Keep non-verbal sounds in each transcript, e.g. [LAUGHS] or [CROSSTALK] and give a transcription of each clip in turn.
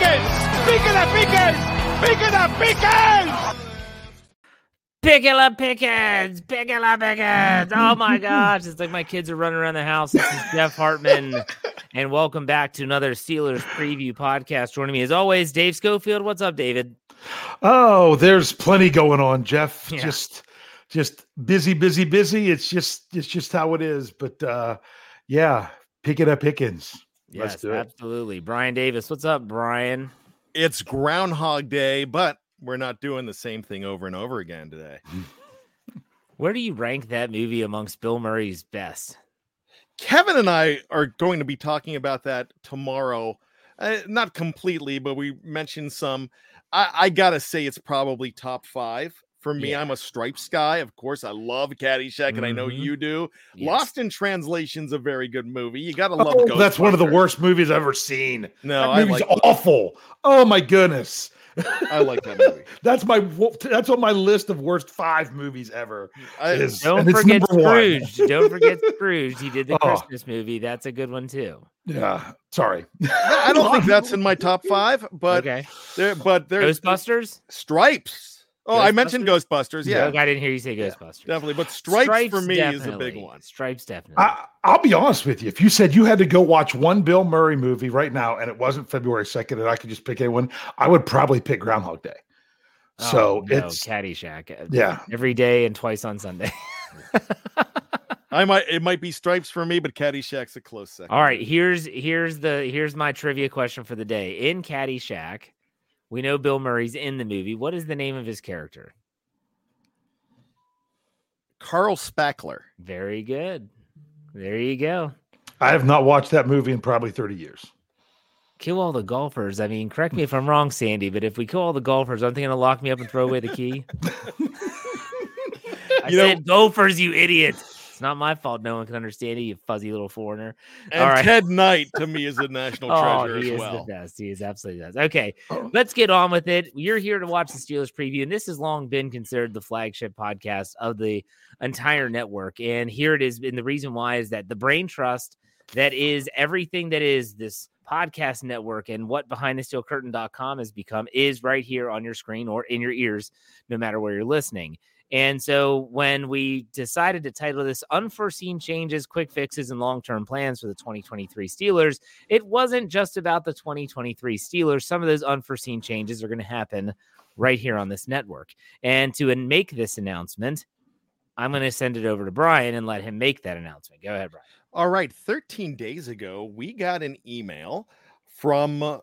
Pique the Pickens! Pique the Pickens! Pique the Pickens! Pickle Pickens, Pickle Pickens. Oh my [LAUGHS] gosh, it's like my kids are running around the house. This is Jeff Hartman, and welcome back to another Steelers preview podcast. Joining me as always, Dave Schofield. What's up, David? Oh, there's plenty going on, Jeff. Yeah. Just just busy, busy, busy. It's just it's just how it is. But uh yeah, pick it up Pickens. Let's Yes, do it. absolutely. Bryan Davis, what's up, Bryan? it's Groundhog Day, but we're not doing the same thing over and over again today. [LAUGHS] Where do you rank that movie amongst Bill Murray's best? Kevin and I are going to be talking about that tomorrow. Uh, not completely, but we mentioned some. I, I gotta say, it's probably top five for me. Yeah. I'm a Stripes guy, of course. I love Caddyshack, and I know Mhm. you do. Yes. Lost in Translation's a very good movie. You gotta love. Oh, that's one of the worst movies I've ever seen. No, that I movie's like. awful. Oh my goodness. I like that [LAUGHS] movie. that's my that's on my list of worst five movies ever. I, Is- Don't and forget. Scrooge. Don't forget Scrooge. He did the [LAUGHS] Oh. Christmas movie. That's a good one too. Yeah, sorry. I don't think [LAUGHS] that's in my top five, but okay. there, but there's Ghostbusters. Stripes. Oh, I mentioned Ghostbusters. Yeah, Okay, I didn't hear you say Yeah, Ghostbusters. definitely. But Stripes, for me is a big one. Stripes definitely. I, I'll be honest with you. If you said you had to go watch one Bill Murray movie right now and it wasn't February 2nd and I could just pick anyone, I would probably pick Groundhog Day. Oh, So no, it's Caddyshack. yeah. Every day and twice on Sunday. [LAUGHS] I might it might be Stripes for me, but Caddyshack's a close second. All right, here's here's the here's my trivia question for the day. In Caddyshack, we know Bill Murray's in the movie. What is the name of his character? Carl Spackler. Very good. There you go. I have not watched that movie in probably 30 years. Kill all the golfers. I mean, correct me if I'm wrong, Sandy, but if we kill all the golfers, aren't they going to lock me up and throw away the key? [LAUGHS] I You know- said gophers, you idiot. It's not my fault. No one can understand you, you fuzzy little foreigner. And All right. Ted Knight to me is a [LAUGHS] national Oh, treasure he as is well. the best. He is absolutely the best. Okay, Oh. let's get on with it. You're here to watch the Steelers preview, and this has long been considered the flagship podcast of the entire network. And here it is. And the reason why is that the brain trust that is everything that is this podcast network and what behind the steel curtain.com has become is right here on your screen or in your ears, no matter where you're listening. And so when we decided to title this Unforeseen Changes, Quick Fixes, and Long Term Plans for the 2023 Steelers, it wasn't just about the 2023 Steelers. Some of those unforeseen changes are going to happen right here on this network. And to make this announcement, I'm going to send it over to Bryan and let him make that announcement. Go ahead, Bryan. All right, 13 days ago, we got an email from uh,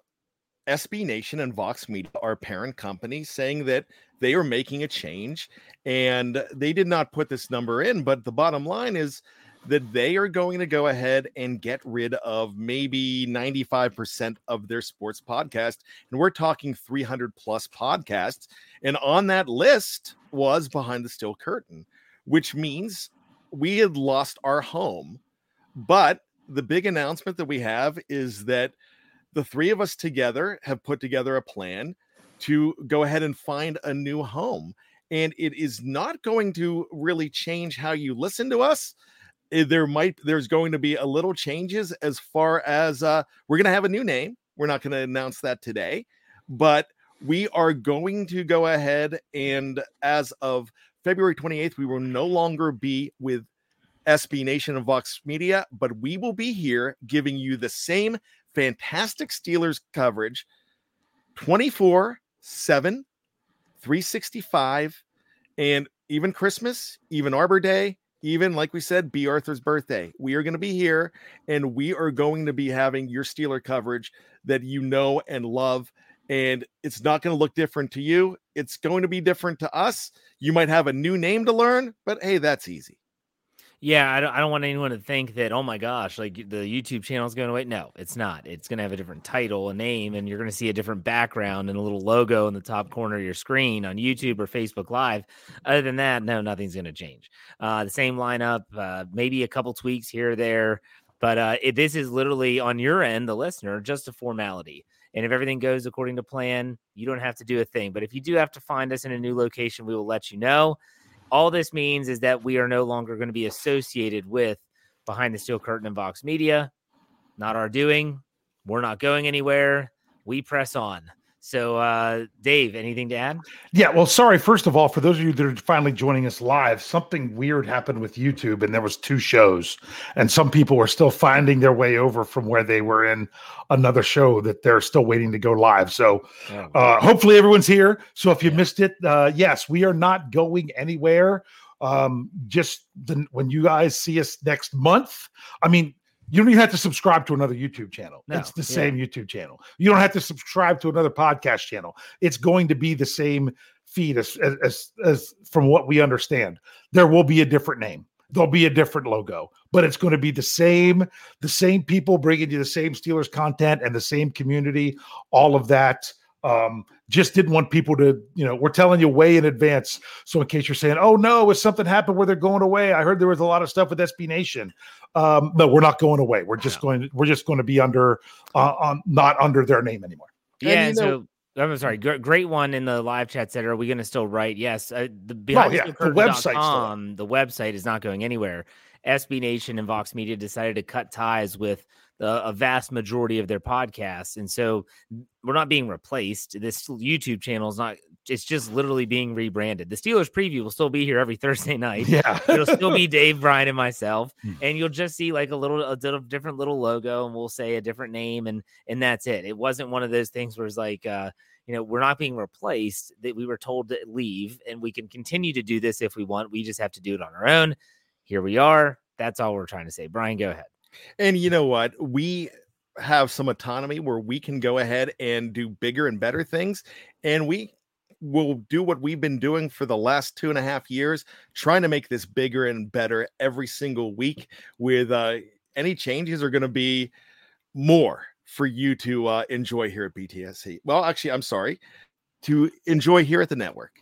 SB Nation and Vox Media, our parent company, saying that they are making a change and they did not put this number in. But the bottom line is that they are going to go ahead and get rid of maybe 95% of their sports podcast. And we're talking 300 plus podcasts. And on that list was Behind the Steel Curtain, which means we had lost our home. But the big announcement that we have is that the three of us together have put together a plan to go ahead and find a new home. And it is not going to really change how you listen to us. Eh, There might there's going to be a little changes as far as uh we're gonna have a new name. We're not gonna announce that today, but we are going to go ahead and as of February 28th, we will no longer be with SB Nation and Vox Media, but we will be here giving you the same fantastic Steelers coverage 24 7, 365, and even Christmas, even Arbor Day, even like we said, Bea Arthur's birthday. We are going to be here and we are going to be having your Steeler coverage that you know and love. And it's not going to look different to you. It's going to be different to us. You might have a new name to learn, but hey, that's easy. Yeah, I don't, I don't want anyone to think that, oh my gosh, like the YouTube channel is going away. No, it's not. It's going to have a different title, a name, and you're going to see a different background and a little logo in the top corner of your screen on YouTube or Facebook Live. Other than that, no, nothing's going to change. Uh, the same lineup, uh, maybe a couple tweaks here or there. But uh, it, this is literally on your end, the listener, just a formality. And if everything goes according to plan, you don't have to do a thing. But if you do have to find us in a new location, we will let you know. All this means is that we are no longer going to be associated with Behind the Steel Curtain and Vox Media. Not our doing. We're not going anywhere. we press on. So, uh, Dave, anything to add? Yeah, well, sorry. First of all, for those of you that are finally joining us live, something weird happened with YouTube, and there was two shows, and some people were still finding their way over from where they were in another show that they're still waiting to go live. So, Oh, uh, hopefully, everyone's here. So, if you missed it, uh, yes, we are not going anywhere. Um, just the, when you guys see us next month, I mean, you don't even have to subscribe to another YouTube channel. No, it's the yeah. same YouTube channel. You don't have to subscribe to another podcast channel. It's going to be the same feed as, as, as, as from what we understand. There will be a different name. There'll be a different logo, but it's going to be the same, the same people bringing you the same Steelers content and the same community, all of that. Um, just didn't want people to, you know, we're telling you way in advance. So in case you're saying, oh no, if something happened where they're going away? I heard there was a lot of stuff with SB Nation. Um, no, we're not going away. We're just No. going, we're just going to be under, uh, on not under their name anymore. Yeah, you know- so I'm sorry. Gr- great one in the live chat said, "Are we going to still write?" Yes. Uh, the behind yeah, the website's still up. the website is not going anywhere. SB Nation and Vox Media decided to cut ties with a vast majority of their podcasts, and so we're not being replaced. This YouTube channel is not. It's just literally being rebranded. The Steelers preview will still be here every [LAUGHS] Thursday night. Yeah. It'll still be Dave, Bryan, and myself, Hmm. and you'll just see like a little, a little different little logo, and we'll say a different name, and and that's it. It wasn't one of those things where it's like, uh, you know, we're not being replaced. That we were told to leave, and we can continue to do this if we want. We just have to do it on our own. Here we are. That's all we're trying to say. Bryan, go ahead. And you know what? We have some autonomy where we can go ahead and do bigger and better things. And we will do what we've been doing for the last two and a half years, trying to make this bigger and better every single week. With uh, any changes are going to be more for you to uh, enjoy here at BTSC. Well, actually, I'm sorry, to enjoy here at the network.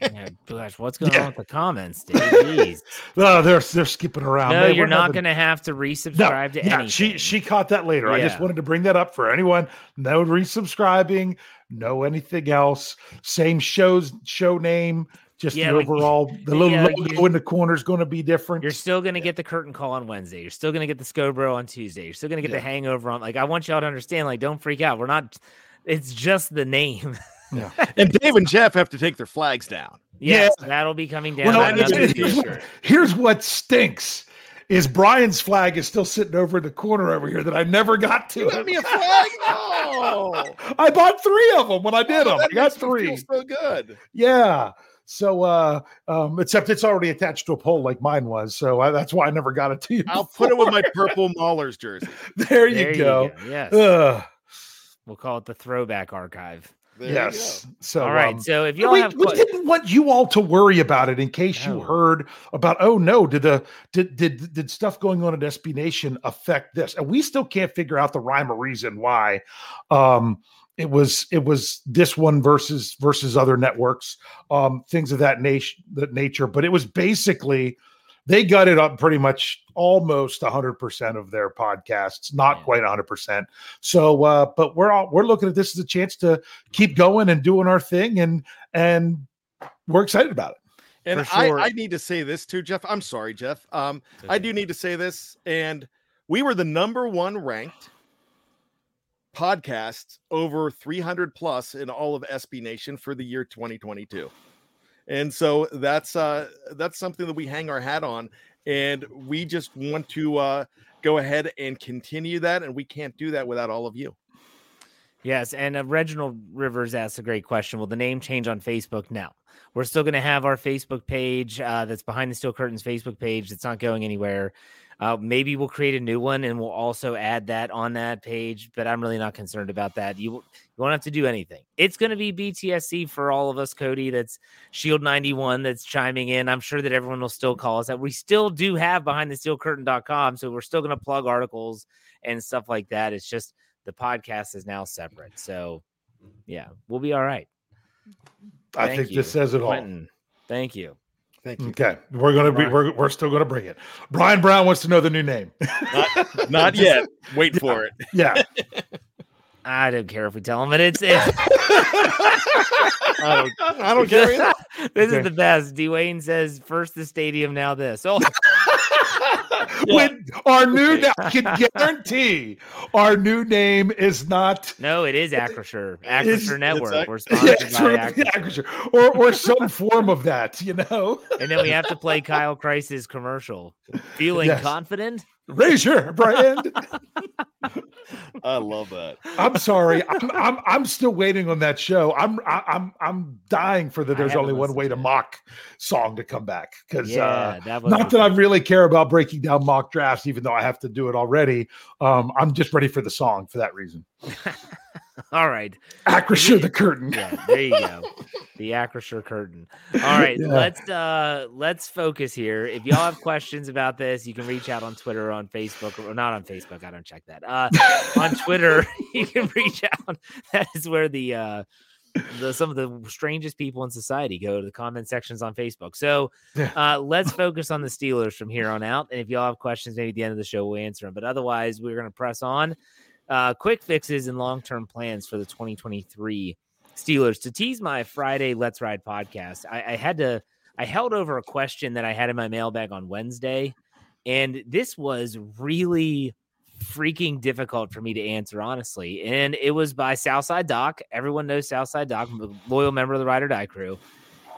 Yeah, gosh, what's going [LAUGHS] Yeah. on with the comments, Dave? Jeez. No, [LAUGHS] ah, they're they're skipping around. no, you're not going to have to No, resubscribe to yeah, anything. she she caught that later. I just wanted to bring that up for anyone. No resubscribing, no anything else. Same shows show name. Just Yeah, the like, overall, the little yeah, logo in the corner is going to be different. You're still going to get the curtain call on Wednesday. You're still going to get the Scobro on Tuesday. You're still going to get Yeah. the hangover on. Like, I want y'all to understand, like, don't freak out. We're not, it's just the name. [LAUGHS] [LAUGHS] and Dave and Jeff have to take their flags down. yes, that'll be coming down. Well, on no, that another is- here's, what, here's what stinks is Bryan's flag is still sitting over in the corner over here that I never got to. Send me a [LAUGHS] flag. Oh, I bought three of them when I did them. I got makes me feel three. so good. Yeah. So, uh, um, except it's already attached to a pole like mine was. So I, that's why I never got it to you. I'll put it with my purple Maulers jersey. [LAUGHS] There you There go. Yes. Ugh. we'll call it the throwback archive. There yes. So, All right. um, so if y'all we, have we que- didn't want you all to worry about it in case you heard about oh no did the did did did stuff going on at SB Nation affect this and we still can't figure out the rhyme or reason why um it was it was this one versus versus other networks um things of that nation that nature but it was basically they gutted up pretty much almost 100% of their podcasts not Yeah. quite 100% so uh but we're all we're looking at this as a chance to keep going and doing our thing and and we're excited about it And For I. I need to say this too, Jeff. I'm sorry, Jeff. Um, I do need to say this. And we were the number one ranked podcast over 300 plus in all of SB Nation for the year 2022. And so that's uh that's something that we hang our hat on and we just want to uh go ahead and continue that and we can't do that without all of you. Yes, and uh, Reginald Rivers asked a great question. Will the name change on Facebook? now? we're still going to have our Facebook page. Uh, that's behind the steel curtains Facebook page. It's not going anywhere. Uh, maybe we'll create a new one and we'll also add that on that page. But I'm really not concerned about that. You you won't have to do anything. It's going to be BTSC for all of us, Cody. That's Shield 91 that's chiming in. I'm sure that everyone will still call us that. We still do have behind the steel curtain.com. So we're still going to plug articles and stuff like that. It's just the podcast is now separate. So yeah, we'll be all right. i Thank think you, this says it all Thank you. Thank you. okay we're gonna be we're, we're still gonna bring it brian brown wants to know the new name Not, [LAUGHS] not yet. Wait for it. yeah [LAUGHS] I don't care if we tell him, but it's, it. [LAUGHS] I don't, I don't care. either. this Okay. is the best. Dwayne says first the stadium, now this. Oh, [LAUGHS] when our new I can [LAUGHS] guarantee our new name is not No, it is Acrisure. Acrisure Network. ac- We're yeah, sponsored by true, [LAUGHS] Acrisure. Acrisure. or or some form of that, you know. And then we have to play Kyle Kreis's commercial. Feeling Yes. confident? Raise your brand. [LAUGHS] I love that. I'm sorry. I'm, I'm I'm still waiting on that show. I'm I, I'm I'm dying for the "There's Only One Way to to. Mock" song to come back because Yeah, uh, that not that I really care about breaking down mock drafts, even though I have to do it already. Um, I'm just ready for the song for that reason. [LAUGHS] All right. Acrisure the curtain. Yeah, there you go. [LAUGHS] The Acrisure curtain. All right, Yeah. let's uh let's focus here. If y'all have questions about this, you can reach out on Twitter or on Facebook or not on Facebook. I don't check that. Uh on [LAUGHS] Twitter, [LAUGHS] you can reach out. That is where the uh the some of the strangest people in society go to the comment sections on Facebook. So uh let's focus on the Steelers from here on out. And if y'all have questions, maybe at the end of the show we'll answer them. But otherwise, we're gonna press on. Uh quick fixes and long-term plans for the 2023 Steelers. To tease my Friday Let's Ride podcast, I, I had to I held over a question that I had in my mailbag on Wednesday, and this was really freaking difficult for me to answer, honestly. And it was by Southside Doc. Everyone knows Southside Doc, loyal member of the Ride or Die crew.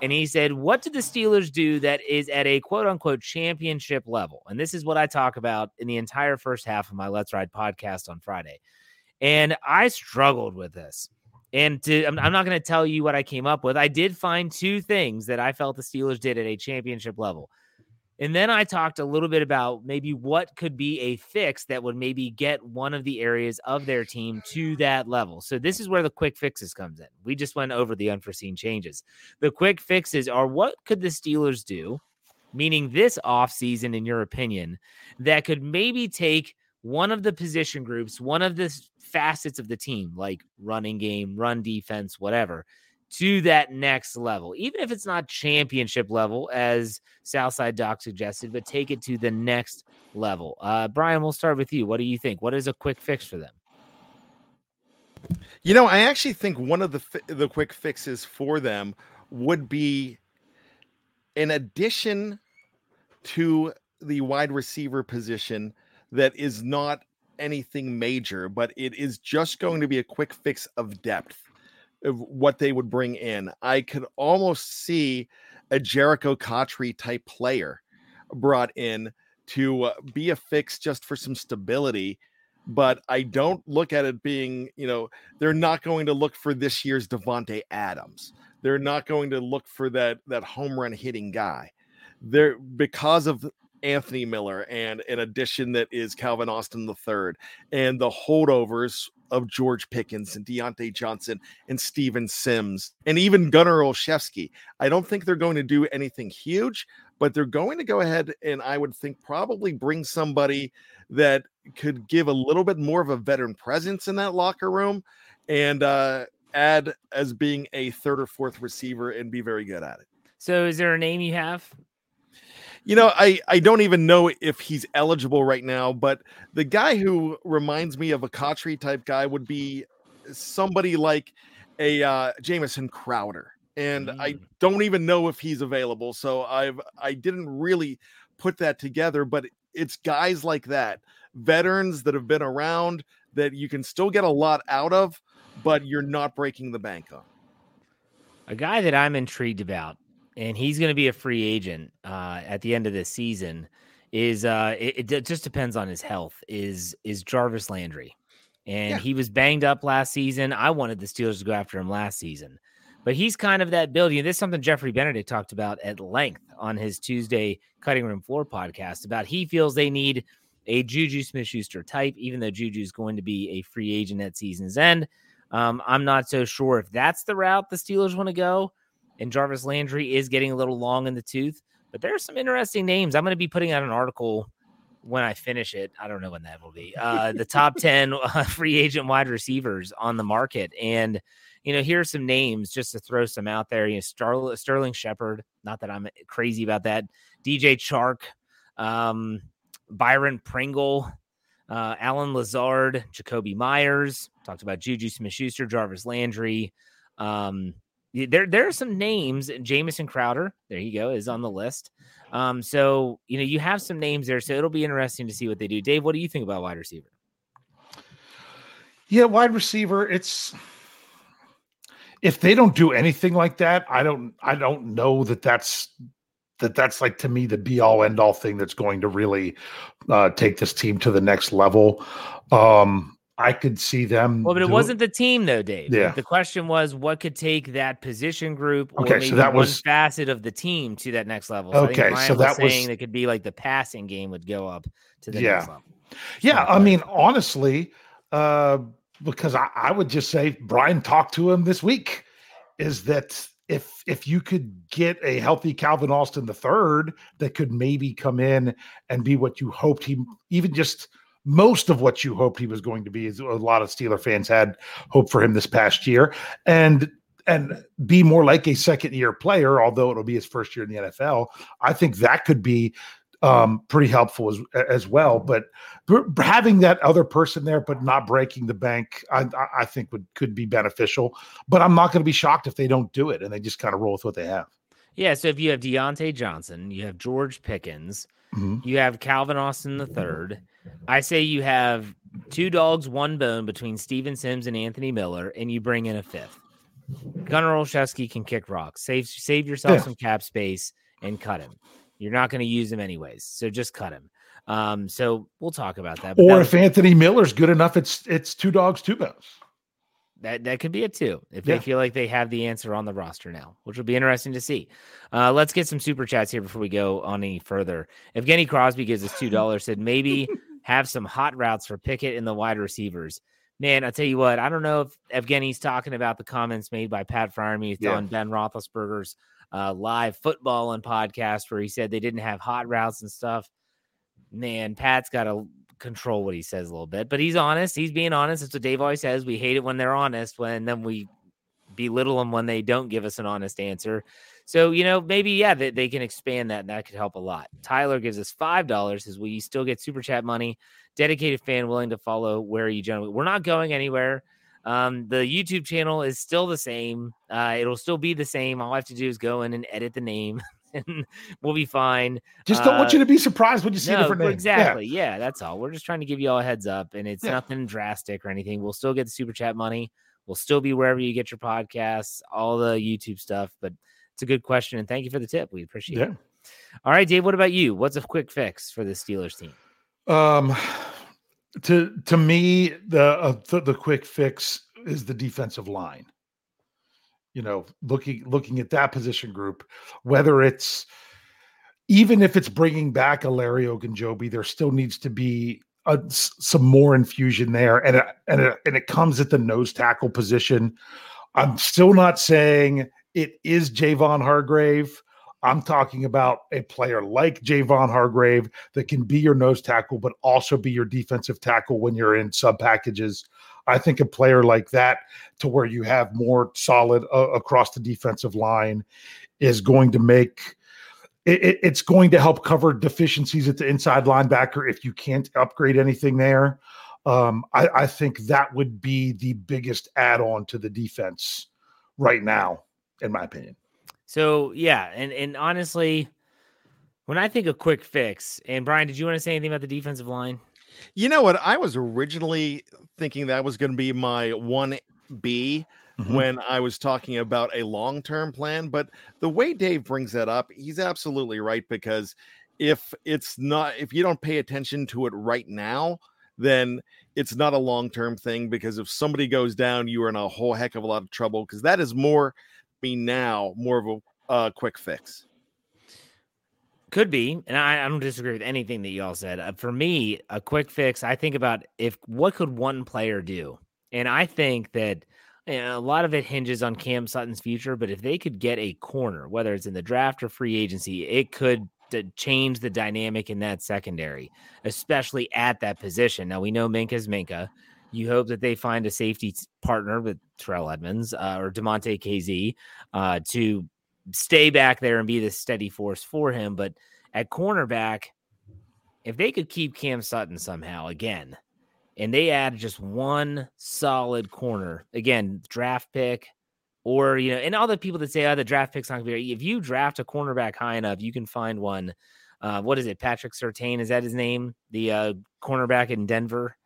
And he said, What did the Steelers do that is at a quote unquote championship level? And this is what I talk about in the entire first half of my Let's Ride podcast on Friday. And I struggled with this. And to, I'm, I'm not going to tell you what I came up with. I did find two things that I felt the Steelers did at a championship level. And then I talked a little bit about maybe what could be a fix that would maybe get one of the areas of their team to that level. So this is where the quick fixes comes in. We just went over the unforeseen changes. The quick fixes are what could the Steelers do, meaning this offseason, in your opinion, that could maybe take one of the position groups, one of the facets of the team, like running game, run defense, whatever, to that next level, even if it's not championship level, as Southside Doc suggested, but take it to the next level. Uh, Bryan, we'll start with you. What do you think? What is a quick fix for them? You know, I actually think one of the fi- the quick fixes for them would be in addition to the wide receiver position that is not anything major, but it is just going to be a quick fix of depth of what they would bring in. I could almost see a Jerricho Cotchery type player brought in to uh, be a fix just for some stability. But I don't look at it being, you know, they're not going to look for this year's Davante Adams. They're not going to look for that that home run hitting guy. They're because of Anthony Miller and an addition that is Calvin Austin the third and the holdovers of George Pickens and Diontae Johnson and Steven Sims and even Gunnar Olszewski. I don't think they're going to do anything huge, but they're going to go ahead and I would think probably bring somebody that could give a little bit more of a veteran presence in that locker room and uh, add as being a third or fourth receiver and be very good at it. So, is there a name you have? You know, I I don't even know if he's eligible right now, but the guy who reminds me of a Cotchery type guy would be somebody like a uh, Jamison Crowder, and I Mm. don't even know if he's available. So I've I didn't really put that together, but it's guys like that, veterans that have been around that you can still get a lot out of, but you're not breaking the bank on. A guy that I'm intrigued about, and he's going to be a free agent uh, at the end of this season. Is uh, it, it just depends on his health. Is is Jarvis Landry, and Yeah. he was banged up last season. I wanted the Steelers to go after him last season, but he's kind of that building. This is something Jeffrey Benedict talked about at length on his Tuesday Cutting Room Floor podcast about he feels they need a Juju Smith Schuster type, even though Juju is going to be a free agent at season's end. Um, I'm not so sure if that's the route the Steelers want to go. And Jarvis Landry is getting a little long in the tooth, but there are some interesting names. I'm going to be putting out an article when I finish it. I don't know when that will be. Uh, the [LAUGHS] top 10 uh, [LAUGHS] free agent wide receivers on the market. And, you know, here's some names just to throw some out there. You know, Star- Sterling Shepard, not that I'm crazy about that. DJ Chark, um, Byron Pringle, uh, Allen Lazard, Jakobi Meyers, talked about Juju Smith Schuster, Jarvis Landry, um, there there are some names. Jamison Crowder, there you go, is on the list. Um, so you know you have some names there, so it'll be interesting to see what they do. Dave, what do you think about wide receiver? Yeah, wide receiver. It's if they don't do anything like that, I don't I don't know that that's that that's like to me the be all end all thing that's going to really uh, take this team to the next level. Um, I could see them. Well, but it wasn't the team though, Dave. Yeah. The question was what could take that position group or Okay, so that one was- facet of the team to that next level. So Okay, so that was- saying it could be like the passing game would go up to the Yeah. next level. Yeah, Smart I mean, honestly, uh, because I, I would just say Bryan talked to him this week. Is that if if you could get a healthy Calvin Austin the third that could maybe come in and be what you hoped he even just most of what you hoped he was going to be is a lot of Steeler fans had hope for him this past year. And and be more like a second year player although it'll be his first year in the NFL I think that could be um pretty helpful as as well. But having that other person there but not breaking the bank i I- i think would could be beneficial. But i'm not going to be shocked if they don't do it and they just kind of roll with what they have. Yeah, so if you have Diontae Johnson, you have George Pickens, Mhm. you have Calvin Austin the third. I say you have two dogs, one bone between Steven Sims and Anthony Miller, and you bring in a fifth. Gunnar Olszewski can kick rocks. Save save yourself Yeah. some cap space and cut him. You're not going to use him anyways, so just cut him. Um, so we'll talk about that. or that if anthony miller's good enough it's it's two dogs two bones That that could be it too. If Yeah. they feel like they have the answer on the roster now, which will be interesting to see. Uh, let's get some super chats here before we go on any further. Evgeny Crosby gives us two dollars. Said maybe [LAUGHS] have some hot routes for Pickett and the wide receivers. Man, I tell you what, I don't know if Evgeny's talking about the comments made by Pat Freiermuth Yeah. on Ben Roethlisberger's uh, live football and podcast where he said they didn't have hot routes and stuff. Man, Pat's got to control what he says a little bit, but he's honest. He's being honest. That's what Dave always says. We hate it when they're honest, when then we belittle them when they don't give us an honest answer. So, you know, maybe, yeah, they, they can expand that. And that could help a lot. Tyler gives us $5. Says, Will you still get super chat money? Dedicated fan willing to follow where are you generally. We're not going anywhere. Um, the YouTube channel is still the same. Uh, it'll still be the same. All I have to do is go in and edit the name, [LAUGHS] [LAUGHS] and we'll be fine. just don't want Uh, you to be surprised when you see No, different name Yeah. exactly. Yeah. that's all. We're just trying to give you all a heads up, and it's Yeah. nothing drastic or anything. We'll still get the super chat money. We'll still be wherever you get your podcasts, all the YouTube stuff. But it's a good question, and thank you for the tip. We appreciate Yeah. it. All right, Dave. What about you? What's a quick fix for the Steelers team? Um, to to me, the uh, the, the quick fix is the defensive line. You know, looking looking at that position group, whether it's even if it's bringing back a Larry Ogunjobi, there still needs to be a, some more infusion there, and it, and it, and it comes at the nose tackle position. I'm still not saying it is Javon Hargrave. I'm talking about a player like Javon Hargrave that can be your nose tackle, but also be your defensive tackle when you're in sub packages. I think a player like that, to where you have more solid uh, across the defensive line, is going to make it, it- it's going to help cover deficiencies at the inside linebacker if you can't upgrade anything there. Um, I, I think that would be the biggest add on to the defense right now, in my opinion. So yeah, and and honestly, when I think of quick fix, and Bryan, did you want to say anything about the defensive line? You know what? I was originally thinking that was going to be my 1B Mhm. when I was talking about a long term plan. But the way Dave brings that up, he's absolutely right because if it's not, if you don't pay attention to it right now, then it's not a long term thing because if somebody goes down, you are in a whole heck of a lot of trouble because that is more me now, more of a uh, quick fix. Could be, and I, I don't disagree with anything that y'all said. Uh, for me, a quick fix. I think about if what could one player do, and I think that you know, a lot of it hinges on Cam Sutton's future. But if they could get a corner, whether it's in the draft or free agency, it could d- change the dynamic in that secondary, especially at that position. Now we know Minkah's Minkah. You hope that they find a safety partner with Terrell Edmunds uh, or Damontae Kazee uh, to stay back there and be the steady force for him. But at cornerback, if they could keep Cam Sutton somehow again, and they add just one solid corner, again, draft pick or you know, and all the people that say, "Oh, the draft pick's not gonna be." If you draft a cornerback high enough, you can find one. Uh, what is it? Patrick Surtain is that his name? The uh, cornerback in Denver.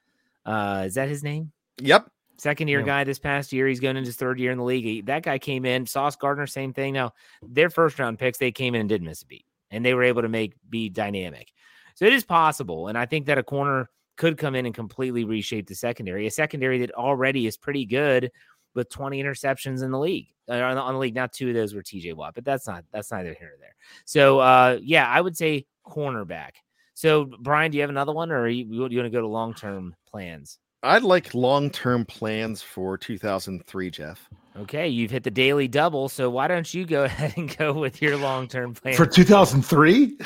Uh, is that his name? Yep. Second year Yeah. guy this past year. He's going into his third year in the league. He- that guy came in. Sauce Gardner, same thing. Now their first round picks, they came in and didn't miss a beat, and they were able to make be dynamic. So it is possible, and I think that a corner could come in and completely reshape the secondary. A secondary that already is pretty good with 20 interceptions in the league uh, on, the, on the league. Now two of those were TJ Watt, but that's not that's neither here nor there. So uh, yeah, I would say cornerback. So Bryan, do you have another one, or you, you want to go to long term plans? I'd like long term plans for 2003, Jeff. Okay, you've hit the daily double, so why don't you go [LAUGHS] ahead and go with your long term plan? For 2003?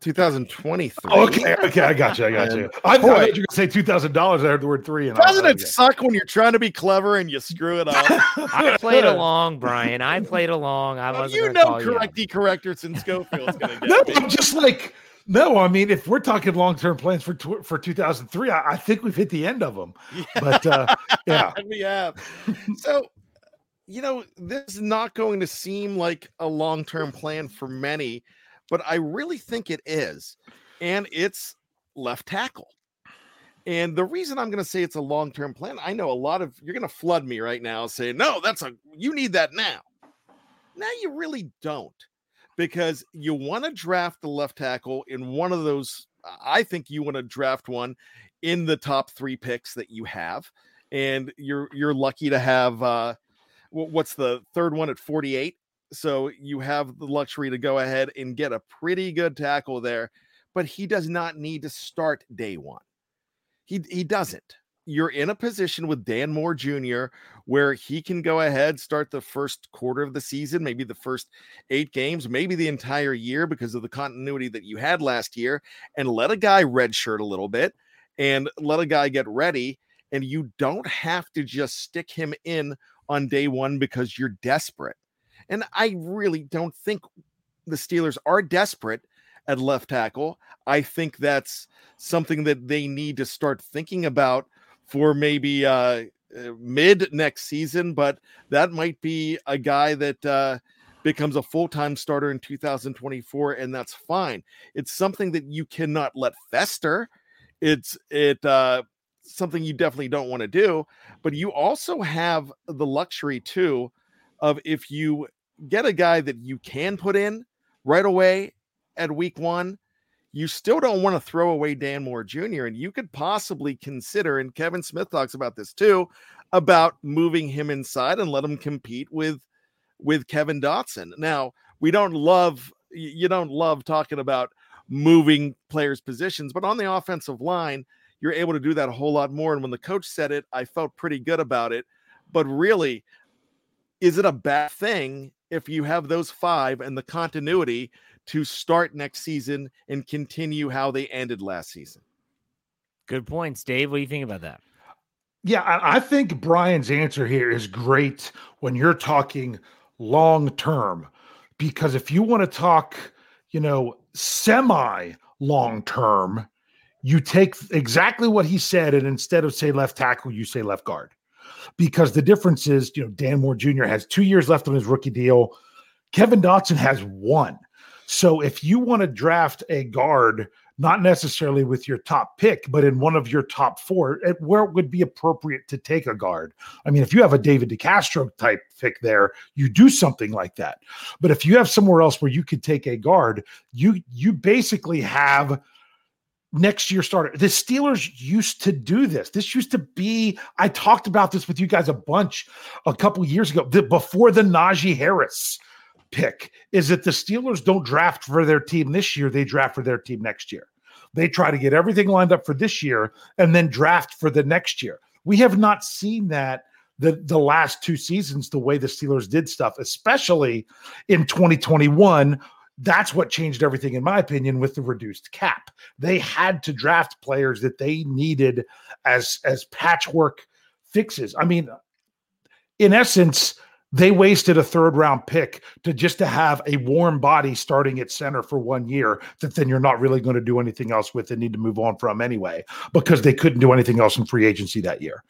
2023. [LAUGHS] Okay, okay, I got you. I got you. I thought you were going to say $2,000. I heard the word three. And I was Doesn't like, it suck when you're trying to be clever and you screw it up? I played along, Bryan. I played along. I wasn't. you know, call you out. correcty correctors in Schofield's going [LAUGHS] to No, get I'm just like, no, I mean, if we're talking long term plans for tw- for 2003, I, I think we've hit the end of them. But uh, [LAUGHS] yeah, we have. So, you know, this is not going to seem like a long term plan for many, but I really think it is. And it's left tackle. And the reason I'm going to say it's a long term plan, I know a lot of you're going to flood me right now saying, no, that's a, you need that now. Now you really don't because you want to draft the left tackle in one of those. I think you want to draft one in the top three picks that you have and you're you're lucky to have uh what's the third one at 48 so you have the luxury to go ahead and get a pretty good tackle there but he does not need to start day one he he doesn't you're in a position with Dan Moore Jr. where he can go ahead start the first quarter of the season maybe the first 8 games maybe the entire year because of the continuity that you had last year and let a guy redshirt a little bit and let a guy get ready and you don't have to just stick him in on day one because you're desperate. And I really don't think the Steelers are desperate at left tackle. I think that's something that they need to start thinking about for maybe uh, uh, mid next season, but that might be a guy that uh, becomes a full time starter in 2024, and that's fine. It's something that you cannot let fester. It's it uh, something you definitely don't want to do, but you also have the luxury too of if you get a guy that you can put in right away at week one, you still don't want to throw away Dan Moore Jr. And you could possibly consider, and Kevin Smith talks about this too, about moving him inside and let him compete with with Kevin Dotson. Now, we don't love you don't love talking about moving players' positions, but on the offensive line, you're able to do that a whole lot more. And when the coach said it, I felt pretty good about it. But really, is it a bad thing if you have those five and the continuity to start next season and continue how they ended last season? Good points, Dave. What do you think about that? yeah, I, I think Bryan's answer here is great when you're talking long term, because if you want to talk, you know, semi long term, you take exactly what he said, and instead of say left tackle, you say left guard. Because the difference is, you know, Dan Moore Jr. has two years left on his rookie deal. Kevin Dotson has one. So if you want to draft a guard, not necessarily with your top pick, but in one of your top four, where it would be appropriate to take a guard. I mean, if you have a David DeCastro type pick there, you do something like that. But if you have somewhere else where you could take a guard, you you basically have next year starter. The Steelers used to do this. This used to be, I talked about this with you guys a bunch a couple years ago, the, before the Najee Harris pick, is that the Steelers don't draft for their team this year, they draft for their team next year. They try to get everything lined up for this year and then draft for the next year. We have not seen that the, the last two seasons, the way the Steelers did stuff, especially in 2021 that's what changed everything in my opinion with the reduced cap they had to draft players that they needed as as patchwork fixes i mean in essence they wasted a third round pick to just to have a warm body starting at center for one year that then you're not really going to do anything else with and need to move on from anyway because they couldn't do anything else in free agency that year.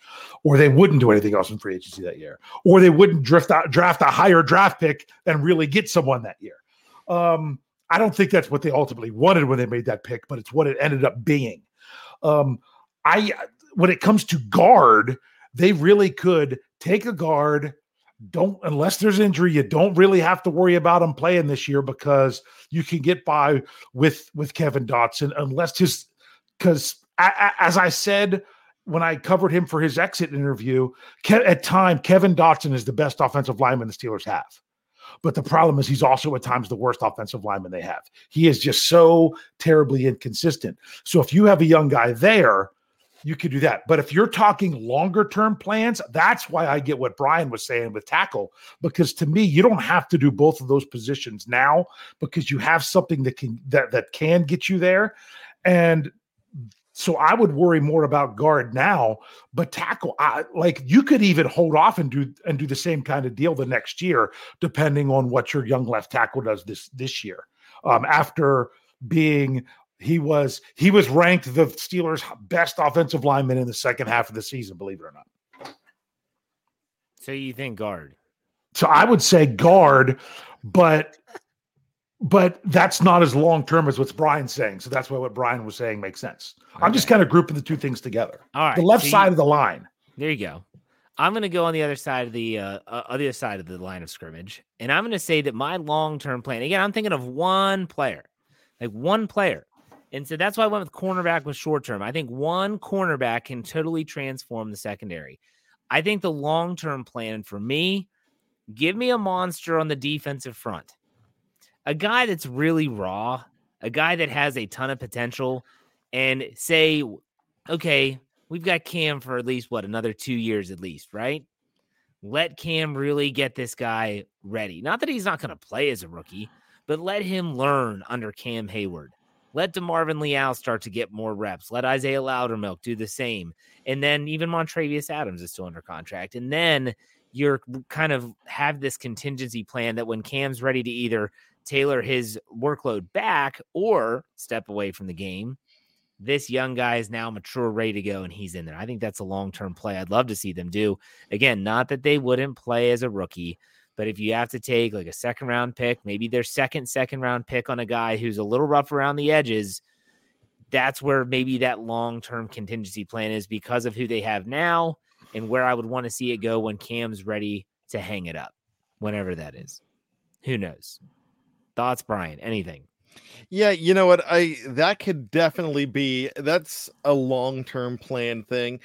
Or they wouldn't do anything else in free agency that year. Or they wouldn't drift out, draft a higher draft pick and really get someone that year. Um, i don't think that's what they ultimately wanted when they made that pick but it's what it ended up being. Um, i when it comes to guard they really could take a guard don't unless there's injury you don't really have to worry about him playing this year because you can get by with with Kevin Dotson unless his because as I said when I covered him for his exit interview at time Kevin Dotson is the best offensive lineman the Steelers have. But the problem is he's also at times the worst offensive lineman they have. He is just so terribly inconsistent. So if you have a young guy there you could do that. But if you're talking longer term plans, that's why I get what Bryan was saying with tackle, because to me, you don't have to do both of those positions now because you have something that can that that can get you there. And so I would worry more about guard now, but tackle, I, like you could even hold off and do and do the same kind of deal the next year, depending on what your young left tackle does this this year. Um, after being he was he was ranked the Steelers' best offensive lineman in the second half of the season, believe it or not. So you think guard? So I would say guard, but but that's not as long term as what Bryan's saying. So that's why what Bryan was saying makes sense. Okay. I'm just kind of grouping the two things together. All right, the left so side you, of the line. There you go. I'm going to go on the other side of the uh, uh, other side of the line of scrimmage, and I'm going to say that my long term plan. Again, I'm thinking of one player, like one player and so that's why I went with cornerback with short term. I think one cornerback can totally transform the secondary. I think the long term plan for me, give me a monster on the defensive front, a guy that's really raw, a guy that has a ton of potential, and say, okay, we've got Cam for at least what another two years at least, right? Let Cam really get this guy ready. Not that he's not going to play as a rookie, but let him learn under Cam Heyward let DeMarvin Leal start to get more reps. Let Isaiah Loudermilk do the same. And then even Montravius Adams is still under contract. And then you're kind of have this contingency plan that when Cam's ready to either tailor his workload back or step away from the game, this young guy is now mature, ready to go, and he's in there. I think that's a long term play. I'd love to see them do. Again, not that they wouldn't play as a rookie, but if you have to take like a second round pick, maybe their second second round pick on a guy who's a little rough around the edges, that's where maybe that long term contingency plan is because of who they have now and where I would want to see it go when Cam's ready to hang it up, whenever that is. Who knows? Thoughts, Bryan? Anything? Yeah, you know what? I that could definitely be that's a long term plan thing.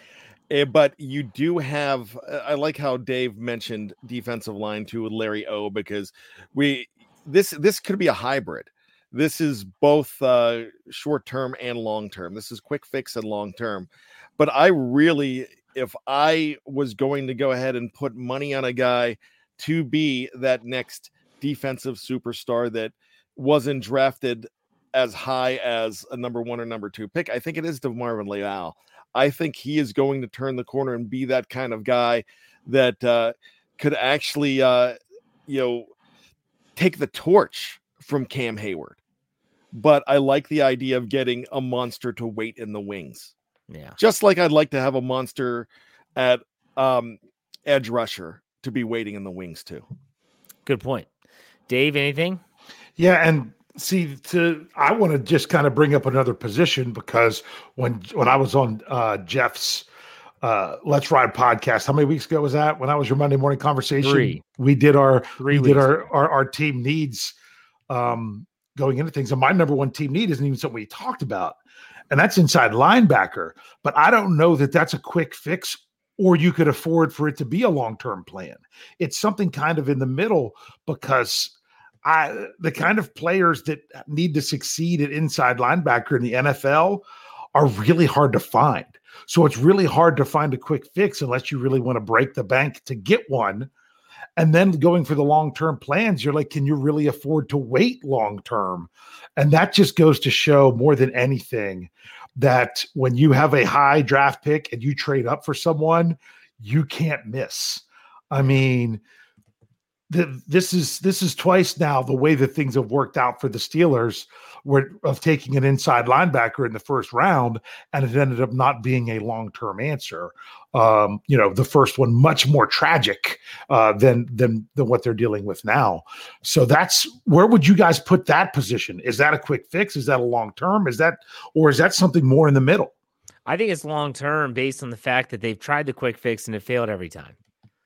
Uh, but you do have uh, I like how Dave mentioned defensive line too with Larry O because we this this could be a hybrid. This is both uh, short term and long term. This is quick fix and long term. But I really if I was going to go ahead and put money on a guy to be that next defensive superstar that wasn't drafted as high as a number one or number two pick, I think it is DeMarvin Leal. I think he is going to turn the corner and be that kind of guy that uh, could actually, uh, you know, take the torch from Cam Heyward. But I like the idea of getting a monster to wait in the wings. Yeah. Just like I'd like to have a monster at um, edge rusher to be waiting in the wings too. Good point. Dave, anything? Yeah, and see to i want to just kind of bring up another position because when when i was on uh jeff's uh let's ride podcast how many weeks ago was that? When i was your monday morning conversation Three. we did our Three we did our, our our team needs um going into things and my number one team need isn't even something we talked about and that's inside linebacker but i don't know that that's a quick fix or you could afford for it to be a long-term plan. It's something kind of in the middle because I the kind of players that need to succeed at inside linebacker in the NFL are really hard to find. So it's really hard to find a quick fix unless you really want to break the bank to get one. And then going for the long term plans, you're like, can you really afford to wait long term? And that just goes to show more than anything that when you have a high draft pick and you trade up for someone, you can't miss. I mean, the, this is this is twice now the way that things have worked out for the Steelers, where of taking an inside linebacker in the first round, and it ended up not being a long term answer. Um, you know, the first one much more tragic uh, than than than what they're dealing with now. So that's where would you guys put that position? Is that a quick fix? Is that a long term? Is that or is that something more in the middle? I think it's long term based on the fact that they've tried the quick fix and it failed every time.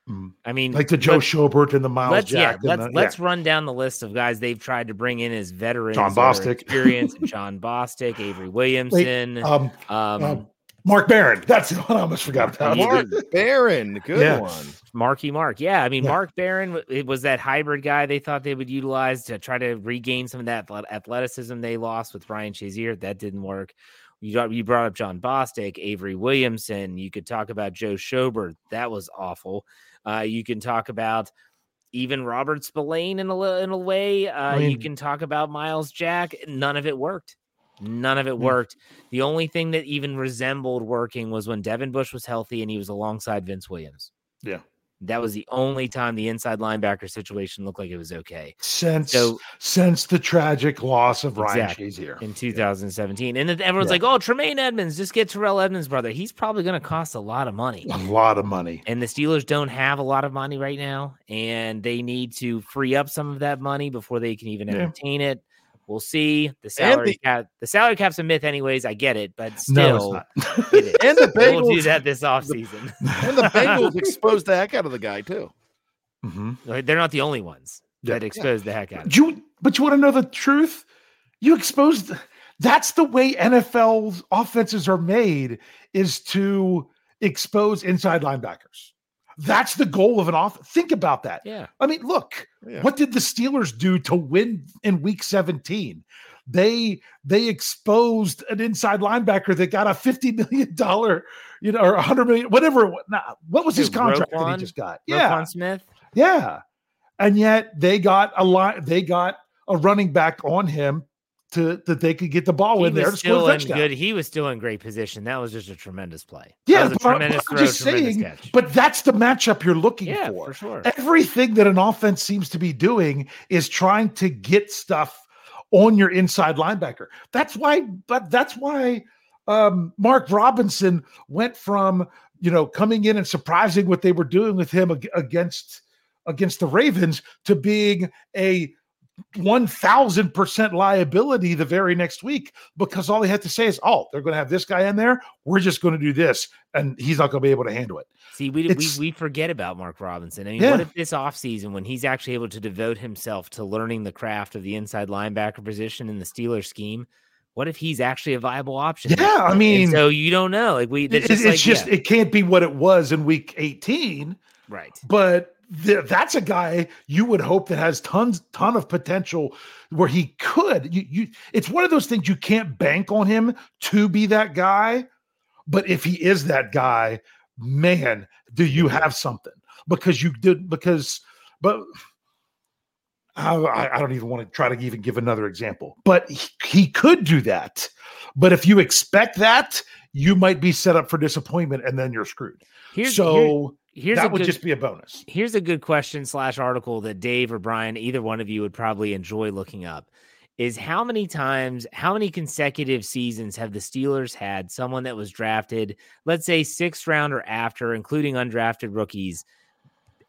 Mm. I mean, Like the Joe let's- Schobert and the Myles let's Jack. and let's the- let's run down the list of guys they've tried to bring in as veterans. John or Bostic. experience. [LAUGHS] Jon Bostic, Avery Williamson, yeah. um, um, um, Mark Barron. That's the one I almost forgot about. Yeah. Mark Barron, good Yeah. one. Marky Mark. Yeah, I mean, Yeah. Mark Barron it was that hybrid guy they thought they would utilize to try to regain some of that athleticism they lost with Ryan Shazier. That didn't work. You got, you brought up Jon Bostic, Avery Williamson. You could talk about Joe Schobert. That was awful. Uh, you can talk about even Robert Spillane in a in a way. Uh, you mean- can talk about Myles Jack. None of it worked. None of it Yeah. worked. The only thing that even resembled working was when Devin Bush was healthy and he was alongside Vince Williams. Yeah. That was the only time the inside linebacker situation looked like it was okay Since So- since the tragic loss of Ryan Exactly. Shazier. in 2017. And then everyone's Yeah. like, oh, Tremaine Edmunds, just get Terrell Edmunds, brother. He's probably going to cost a lot of money. A lot of money. And the Steelers don't have a lot of money right now, and they need to free up some of that money before they can even Yeah. entertain it. We'll see. The salary the- cap, the salary cap's a myth, anyways. I get it, but still, it's not. it is. [LAUGHS] And the we'll do that this [LAUGHS] offseason. [LAUGHS] and the Bengals exposed the heck out of the guy too. Mhm. They're not the only ones Yeah. that expose the heck out of But you but you want to know the truth? You exposed that's the way NFL's offenses are made is to expose inside linebackers. That's the goal of an off. Think about that. Yeah. I mean, look, Yeah. what did the Steelers do to win in week 17? They they exposed an inside linebacker that got a 50 million dollar, you know, or 100 million, whatever. Nah, what was his Who, contract that he just got? Yeah. Roquan Smith. Yeah. And yet they got a lot, they got a running back on him to that they could get the ball He in there to score still in good. He was still in great position. That was just a tremendous play. Yeah, that was a but I'm- tremendous I'm throw, just saying, catch. but that's the matchup you're looking yeah, for. for sure. Everything that an offense seems to be doing is trying to get stuff on your inside linebacker. That's why, but that's why um, Mark Robinson went from you know coming in and surprising what they were doing with him against against the Ravens to being a 1000% liability the very next week because all they had to say is, oh, they're going to have this guy in there. We're just going to do this. And he's not going to be able to handle it. See, we, we It's- we forget about Mark Robinson. I mean, Yeah. what if this offseason, when he's actually able to devote himself to learning the craft of the inside linebacker position in the Steelers scheme, what if he's actually a viable option? Yeah. I And mean, so you don't know. Like we, it- that's it's just, just, yeah, it can't be what it was in week 18, right. but th- that's a guy you would hope that has tons, ton of potential where he could. You, you, it's one of those things you can't bank on him to be that guy. But if he is that guy, man, do you have something? Because you did, because, but I, I don't even want to try to even give another example, but he, he could do that. But if you expect that, you might be set up for disappointment and then you're screwed. Here's here- so here's a that would good, just be a bonus. here's a good question slash article that Dave or Bryan, either one of you would probably enjoy looking up. Is how many times, how many consecutive seasons have the Steelers had someone that was drafted, let's say sixth round or after, including undrafted rookies,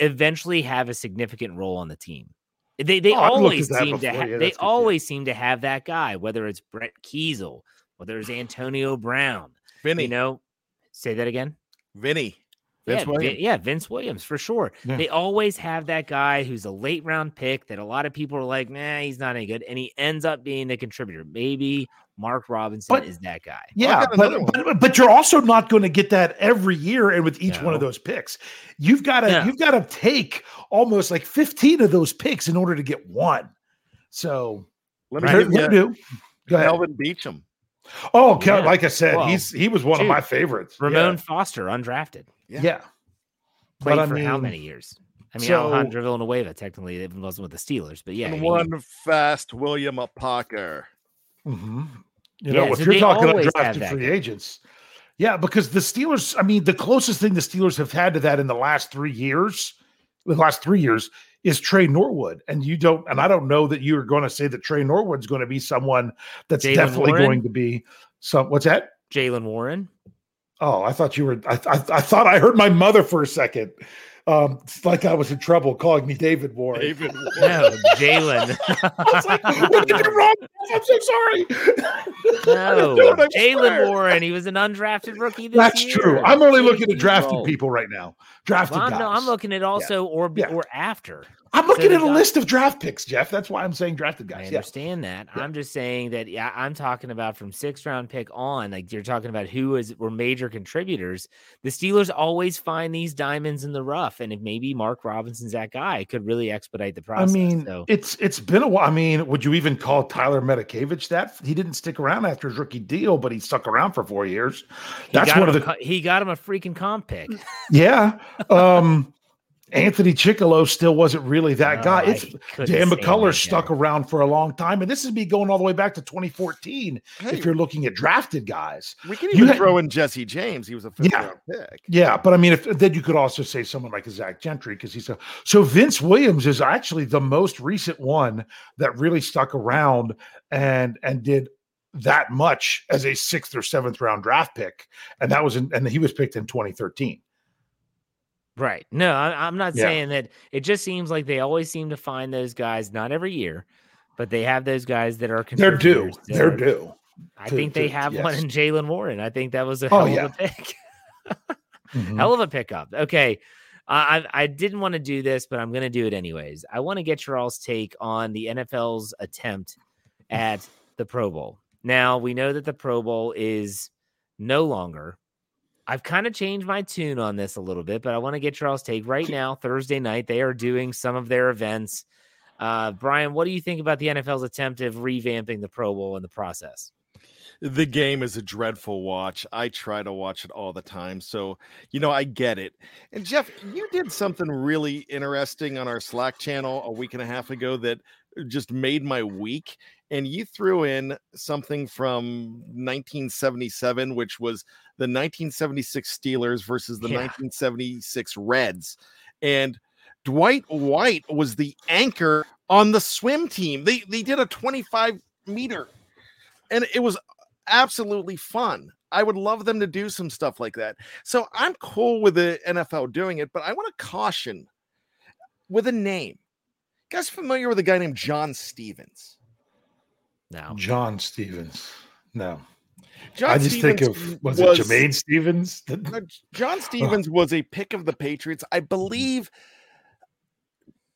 eventually have a significant role on the team? They they Oh, always seem to before. ha- Yeah, they always seem to have that guy, whether it's Brett Keisel, whether it's Antonio Brown. Vinny, You know, say that again. Vinny, Vince Vin- Williams. yeah, Vince Williams for sure. Yeah. They always have that guy who's a late round pick that a lot of people are like, nah, he's not any good, and he ends up being the contributor. Maybe Mark Robinson But- is that guy. Yeah, got but, but but you're also not going to get that every year and with each one of those picks. You've got to No. you've got to take almost like 15 of those picks in order to get one. So Let me here- give here do. Go ahead. Kelvin Beachum. Oh, Yeah. like I said, Well, he's he was one shoot. of my favorites. Yeah. Ramon Foster, undrafted, Yeah. Yeah. played But I for how many years? I mean, so- Alejandro Villanueva technically it wasn't with the Steelers, but yeah, and he- one fast William Parker. Mhm. You know, if so you're talking always have undrafted that free guy. agents, yeah, because the Steelers, I mean, the closest thing the Steelers have had to that in the last three years the last three years is Tre Norwood. And you don't, and I don't know that you're going to say that Tre Norwood's going to be someone that's Jaylen definitely Warren? going to be some. What's that? Jaylen Warren. Oh, I thought you were. I, I, I thought I heard my mother for a second. Um, it's like I was in trouble calling me David Warren. David [LAUGHS] No, Jaylen. [LAUGHS] I was like, what did I do wrong? I'm so sorry. No, [LAUGHS] Jaylen. Warren. He was an undrafted rookie. This That's year. true. I'm only looking at 18 drafted people right now. Drafted Well, I'm, guys. no, I'm looking at also or be, Yeah. or after. I'm looking the at a guy- list of draft picks, Jeff. That's why I'm saying drafted I guys. Yeah. understand that. Yeah. I'm just saying that yeah, I'm talking about from sixth round pick on. Like you're talking about who is were major contributors. The Steelers always find these diamonds in the rough, and if maybe Mark Robinson's that guy, could really expedite the process. I mean, so it's it's been a while. I mean, would you even call Tyler Matakevich that? He didn't stick around after his rookie deal, but he stuck around for four years. That's one of the he got him a freaking comp pick. yeah. Um Anthony Chickillo still wasn't really that No, guy. It's couldn't Dan stand McCullers stuck guy. around for a long time, and this is me going all the way back to 2014. Hey, If you're looking at drafted guys, we can you even had- throw in Jesse James. He was a fifth Yeah. round pick. Yeah, but I mean, if then you could also say someone like Zach Gentry because he's a so Vince Williams is actually the most recent one that really stuck around and and did that much as a sixth or seventh round draft pick, and that was in, and he was picked in 2013. Right. No, I, I'm not Yeah. saying that. It just seems like they always seem to find those guys, not every year, but they have those guys that are They're due. They're are- due. I to- think they to- have one in Jaylen Warren. I think that was a Oh, hell yeah. of a pick. [LAUGHS] Mhm. hell of a pickup. Okay. I I I didn't want to do this, but I'm going to do it anyways. I want to get your all's take on the NFL's attempt [LAUGHS] at the Pro Bowl. Now, we know that the Pro Bowl is no longer. I've kind of changed my tune on this a little bit, but I want to get Charles' take right now. Thursday night, they are doing some of their events. Uh, Bryan, what do you think about the NFL's attempt of revamping the Pro Bowl in the process? The game is a dreadful watch. I try to watch it all the time. So, you know, I get it. And Jeff, you did something really interesting on our Slack channel a week and a half ago that just made my week. And you threw in something from 1977, which was the 1976 Steelers versus the Yeah. 1976 Reds. And Dwight White was the anchor on the swim team. They they did a 25 meter and it was absolutely fun. I would love them to do some stuff like that. So I'm cool with the NFL doing it, but I want to caution with a name. You guys familiar with a guy named John Stephens? No. John Stevens. No, John I just think Stevens of was, it Jermaine Stevens? [LAUGHS] John Stephens was a pick of the Patriots. I believe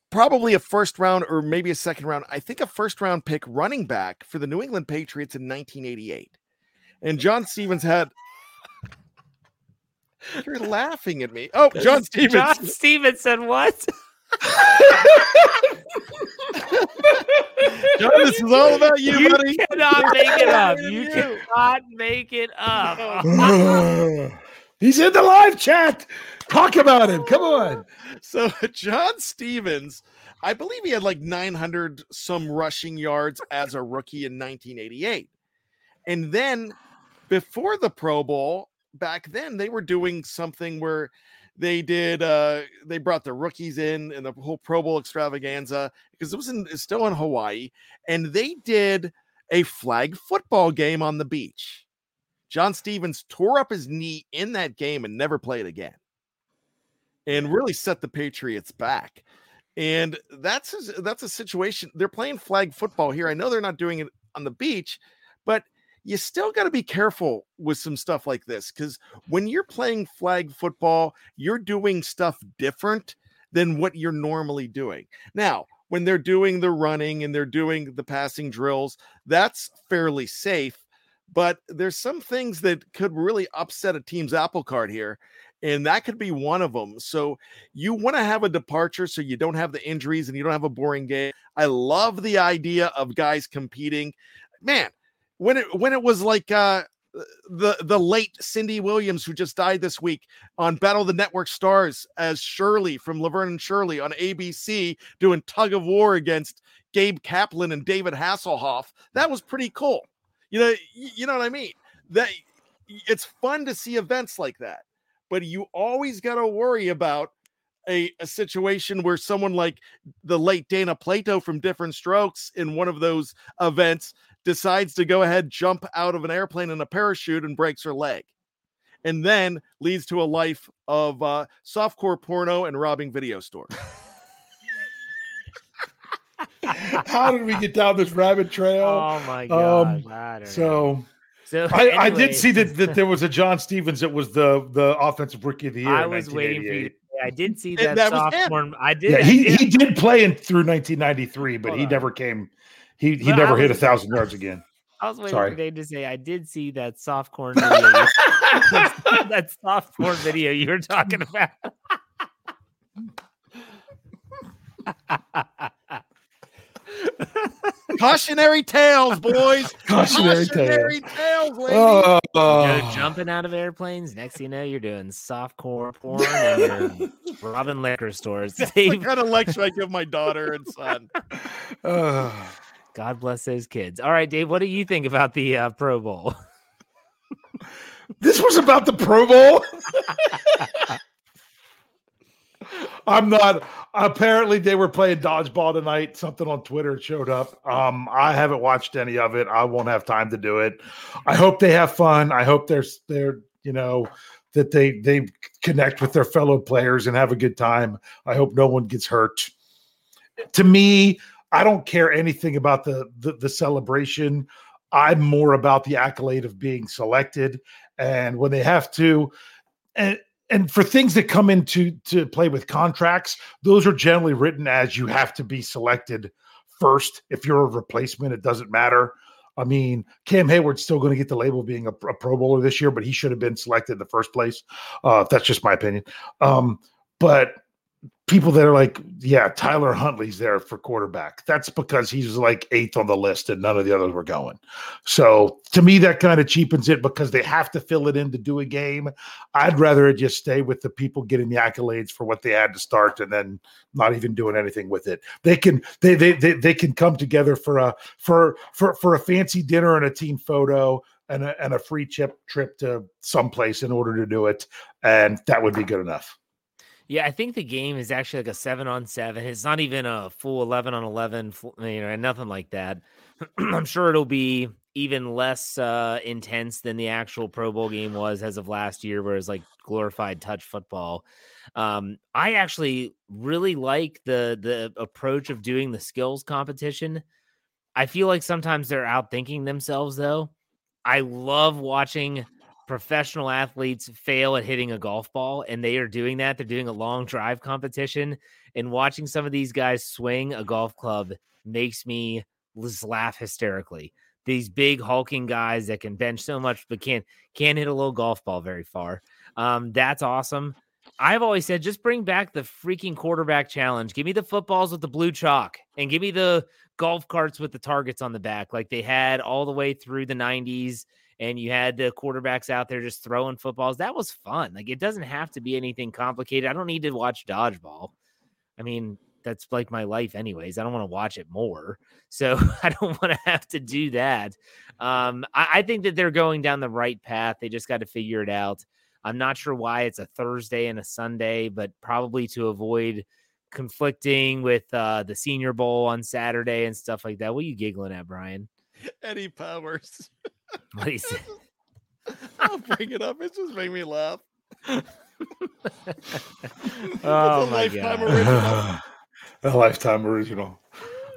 probably a first round or maybe a second round. I think a first round pick running back for the New England Patriots in 1988. And John Stephens had. [LAUGHS] You're laughing at me. Oh, [LAUGHS] John Stevens. John Stevens said what? John, this is all about you, You buddy. cannot make it up. You You. [LAUGHS] cannot make it up. [LAUGHS] [SIGHS] He's in the live chat. Talk about him. Come on. So [LAUGHS] John Stephens, I believe he had like 900 some rushing yards as a rookie in 1988. And then before the Pro Bowl, back then they were doing something where they did uh they brought the rookies in and the whole Pro Bowl extravaganza because it was in it's still in Hawaii and they did a flag football game on the beach. John Stephens tore up his knee in that game and never played again and really set the Patriots back. And that's that's a situation. They're playing flag football here. I know they're not doing it on the beach, but you still got to be careful with some stuff like this because when you're playing flag football, you're doing stuff different than what you're normally doing. Now, when they're doing the running and they're doing the passing drills, that's fairly safe. But there's some things that could really upset a team's apple cart here and that could be one of them. So you want to have a departure so you don't have the injuries and you don't have a boring game. I love the idea of guys competing. Man, when it when it was like uh the the late Cindy Williams who just died this week on Battle of the Network Stars as Shirley from Laverne and Shirley on ABC doing tug of war against Gabe Kaplan and David Hasselhoff. That was pretty cool. You know, you know what I mean? That it's fun to see events like that but you always got to worry about a, a situation where someone like the late Dana Plato from Diff'rent Strokes in one of those events decides to go ahead, jump out of an airplane in a parachute and breaks her leg. And then leads to a life of uh, softcore porno and robbing video stores. How did we get down this rabbit trail? Oh my god! Um, so, so I, anyway, I did see that, that there was a John Stephens that was the the offensive rookie of the year. I was waiting for you. I did see that, that was him. sophomore. I did. Yeah, he, did. he did play in through 1993, but Hold he on. never came. He he But I never hit a thousand yards [LAUGHS] again. I was waiting Sorry. for Dave to say I did see that soft corn [LAUGHS] video. [LAUGHS] that soft corn video you were talking about. Cautionary tales, boys. Cautionary. Cautionary tales, ladies. Oh, You know, jumping out of airplanes. Next thing you know, you're doing soft core porn and you're robbing liquor stores. That's the Dave, kind of lecture I give my daughter and son. uh, God bless those kids. All right, Dave, what do you think about the uh, Pro Bowl? [LAUGHS] this was about the Pro Bowl. [LAUGHS] I'm not. Apparently, they were playing dodgeball tonight. Something on Twitter showed up. Um, I haven't watched any of it. I won't have time to do it. I hope they have fun. I hope they're they're you know that they they connect with their fellow players and have a good time. I hope no one gets hurt. To me, I don't care anything about the the, the celebration. I'm more about the accolade of being selected, and when they have to, and and for things that come into to play with contracts, those are generally written as you have to be selected first. If you're a replacement, it doesn't matter. I mean, Cam Heyward's still going to get the label being a, a Pro Bowler this year, but he should have been selected in the first place. Uh, that's just my opinion. Um, but people that are like, yeah, Tyler Huntley's there for quarterback. That's because he's like eighth on the list and none of the others were going. So to me, that kind of cheapens it because they have to fill it in to do a game. I'd rather just stay with the people getting the accolades for what they had to start and then not even doing anything with it. They can they they they, they can come together for a for for for a fancy dinner and a team photo and a, and a free chip trip to someplace in order to do it, and that would be good enough. Yeah, I think the game is actually like a seven on seven. It's not even a full 11 on 11, full- you know, nothing like that. [CLEARS THROAT] I'm sure it'll be even less uh, intense than the actual Pro Bowl game was as of last year, where it's like glorified touch football. Um, I actually really like the the approach of doing the skills competition. I feel like sometimes they're outthinking themselves, though. I love watching professional athletes fail at hitting a golf ball and they are doing that they're doing a long drive competition and watching some of these guys swing a golf club makes me just laugh hysterically. These big hulking guys that can bench so much but can't can't hit a little golf ball very far um that's awesome. I've always said just bring back the freaking quarterback challenge. Give me the footballs with the blue chalk and give me the golf carts with the targets on the back like they had all the way through the 90s and you had the quarterbacks out there just throwing footballs. That was fun. Like it doesn't have to be anything complicated. I don't need to watch dodgeball. I mean, that's like my life anyways. I don't want to watch it more. [LAUGHS] So [LAUGHS] I don't want to have to do that. Um, I, I think that they're going down the right path. They just got to figure it out. I'm not sure why it's a Thursday and a Sunday, but probably to avoid conflicting with uh, the Senior Bowl on Saturday and stuff like that. What are you giggling at, Bryan? Eddie Powers. [LAUGHS] What is it? I'll bring it up. It just made me laugh. [LAUGHS] [LAUGHS] Oh a my lifetime god! original. [LAUGHS] a lifetime original.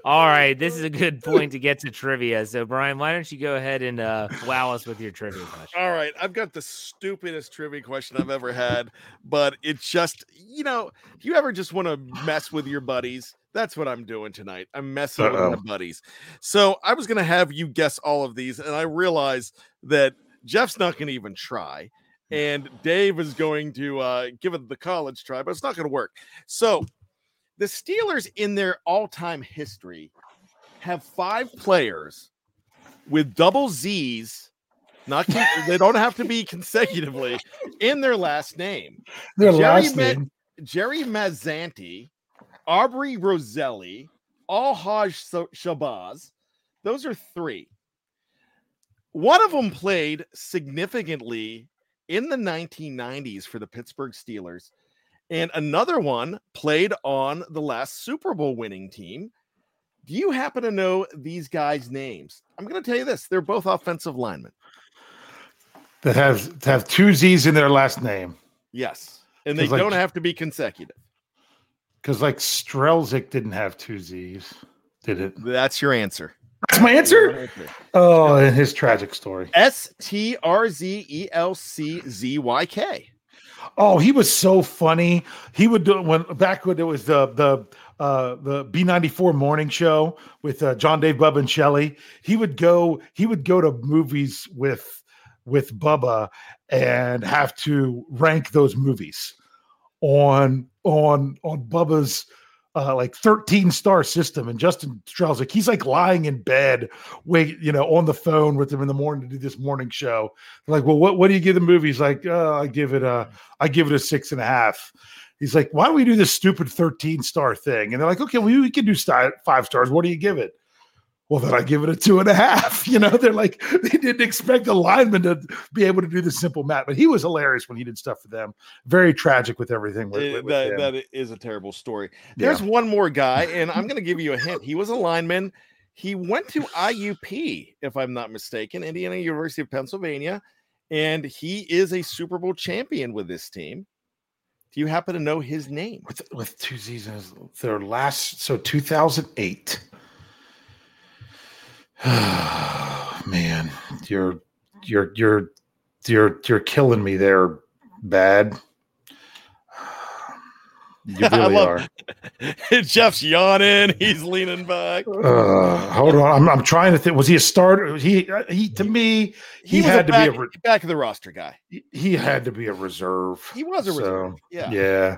All right, this is a good point to get to trivia. So, Bryan, why don't you go ahead and uh, wow us with your trivia question? All right, I've got the stupidest trivia question I've ever had, but it's just, you know, do you ever just want to mess with your buddies? That's what I'm doing tonight. I'm messing Uh-oh. with my buddies. So I was going to have you guess all of these, and I realized that Jeff's not going to even try, and Dave is going to uh, give it the college try, but it's not going to work. So the Steelers, in their all-time history, have five players with double Z's. Not con- [LAUGHS] they don't have to be consecutively in their last name. Their Jerry last Met- name. Jerry Mazzanti, Aubrey Roselli, Alhaj So- Shabazz. Those are three. One of them played significantly in the 1990s for the Pittsburgh Steelers, and another one played on the last Super Bowl winning team. Do you happen to know these guys' names? I'm going to tell you this: they're both offensive linemen. That to have two Z's in their last name. Yes, and they like- don't have to be consecutive. Because like Strzelczyk didn't have two Z's, did it? That's your answer. That's my answer. Oh, and his tragic story. S T R Z E L C Z Y K. Oh, he was so funny. He would do it when back when it was the the uh the B94 morning show with uh, John Dave Bubba and Shelley. He would go he would go to movies with with Bubba and have to rank those movies on on on Bubba's uh, like 13 star system. And Justin Strzelczyk, he's like lying in bed, wait, you know, on the phone with him in the morning to do this morning show. They're like, well, what what do you give the movie? He's like, uh, I give it a I give it a six and a half. He's like, why don't we do this stupid 13 star thing? And they're like, okay, well, we can do five stars. What do you give it? Well, then I give it a two and a half. [LAUGHS] You know, they're like, they didn't expect a lineman to be able to do the simple math, but he was hilarious when he did stuff for them. Very tragic with everything. With, with- with that, is a terrible story. Yeah. There's one more guy, and I'm going to give you a hint. He was a lineman. He went to IUP, if I'm not mistaken, Indiana University of Pennsylvania, and he is a Super Bowl champion with this team. Do you happen to know his name? with, with two seasons, their last, so 2008. Oh [SIGHS] man, you're you're you're you're you're killing me there, bad. [SIGHS] You [LAUGHS] really love- are. [LAUGHS] Jeff's yawning. He's leaning back. Uh, hold on, I'm, I'm trying to think. Was he a starter? He uh, he to me He was had to be back, a re- back of the roster guy. he- he had to be a reserve. He was a reserve. So, Yeah. yeah.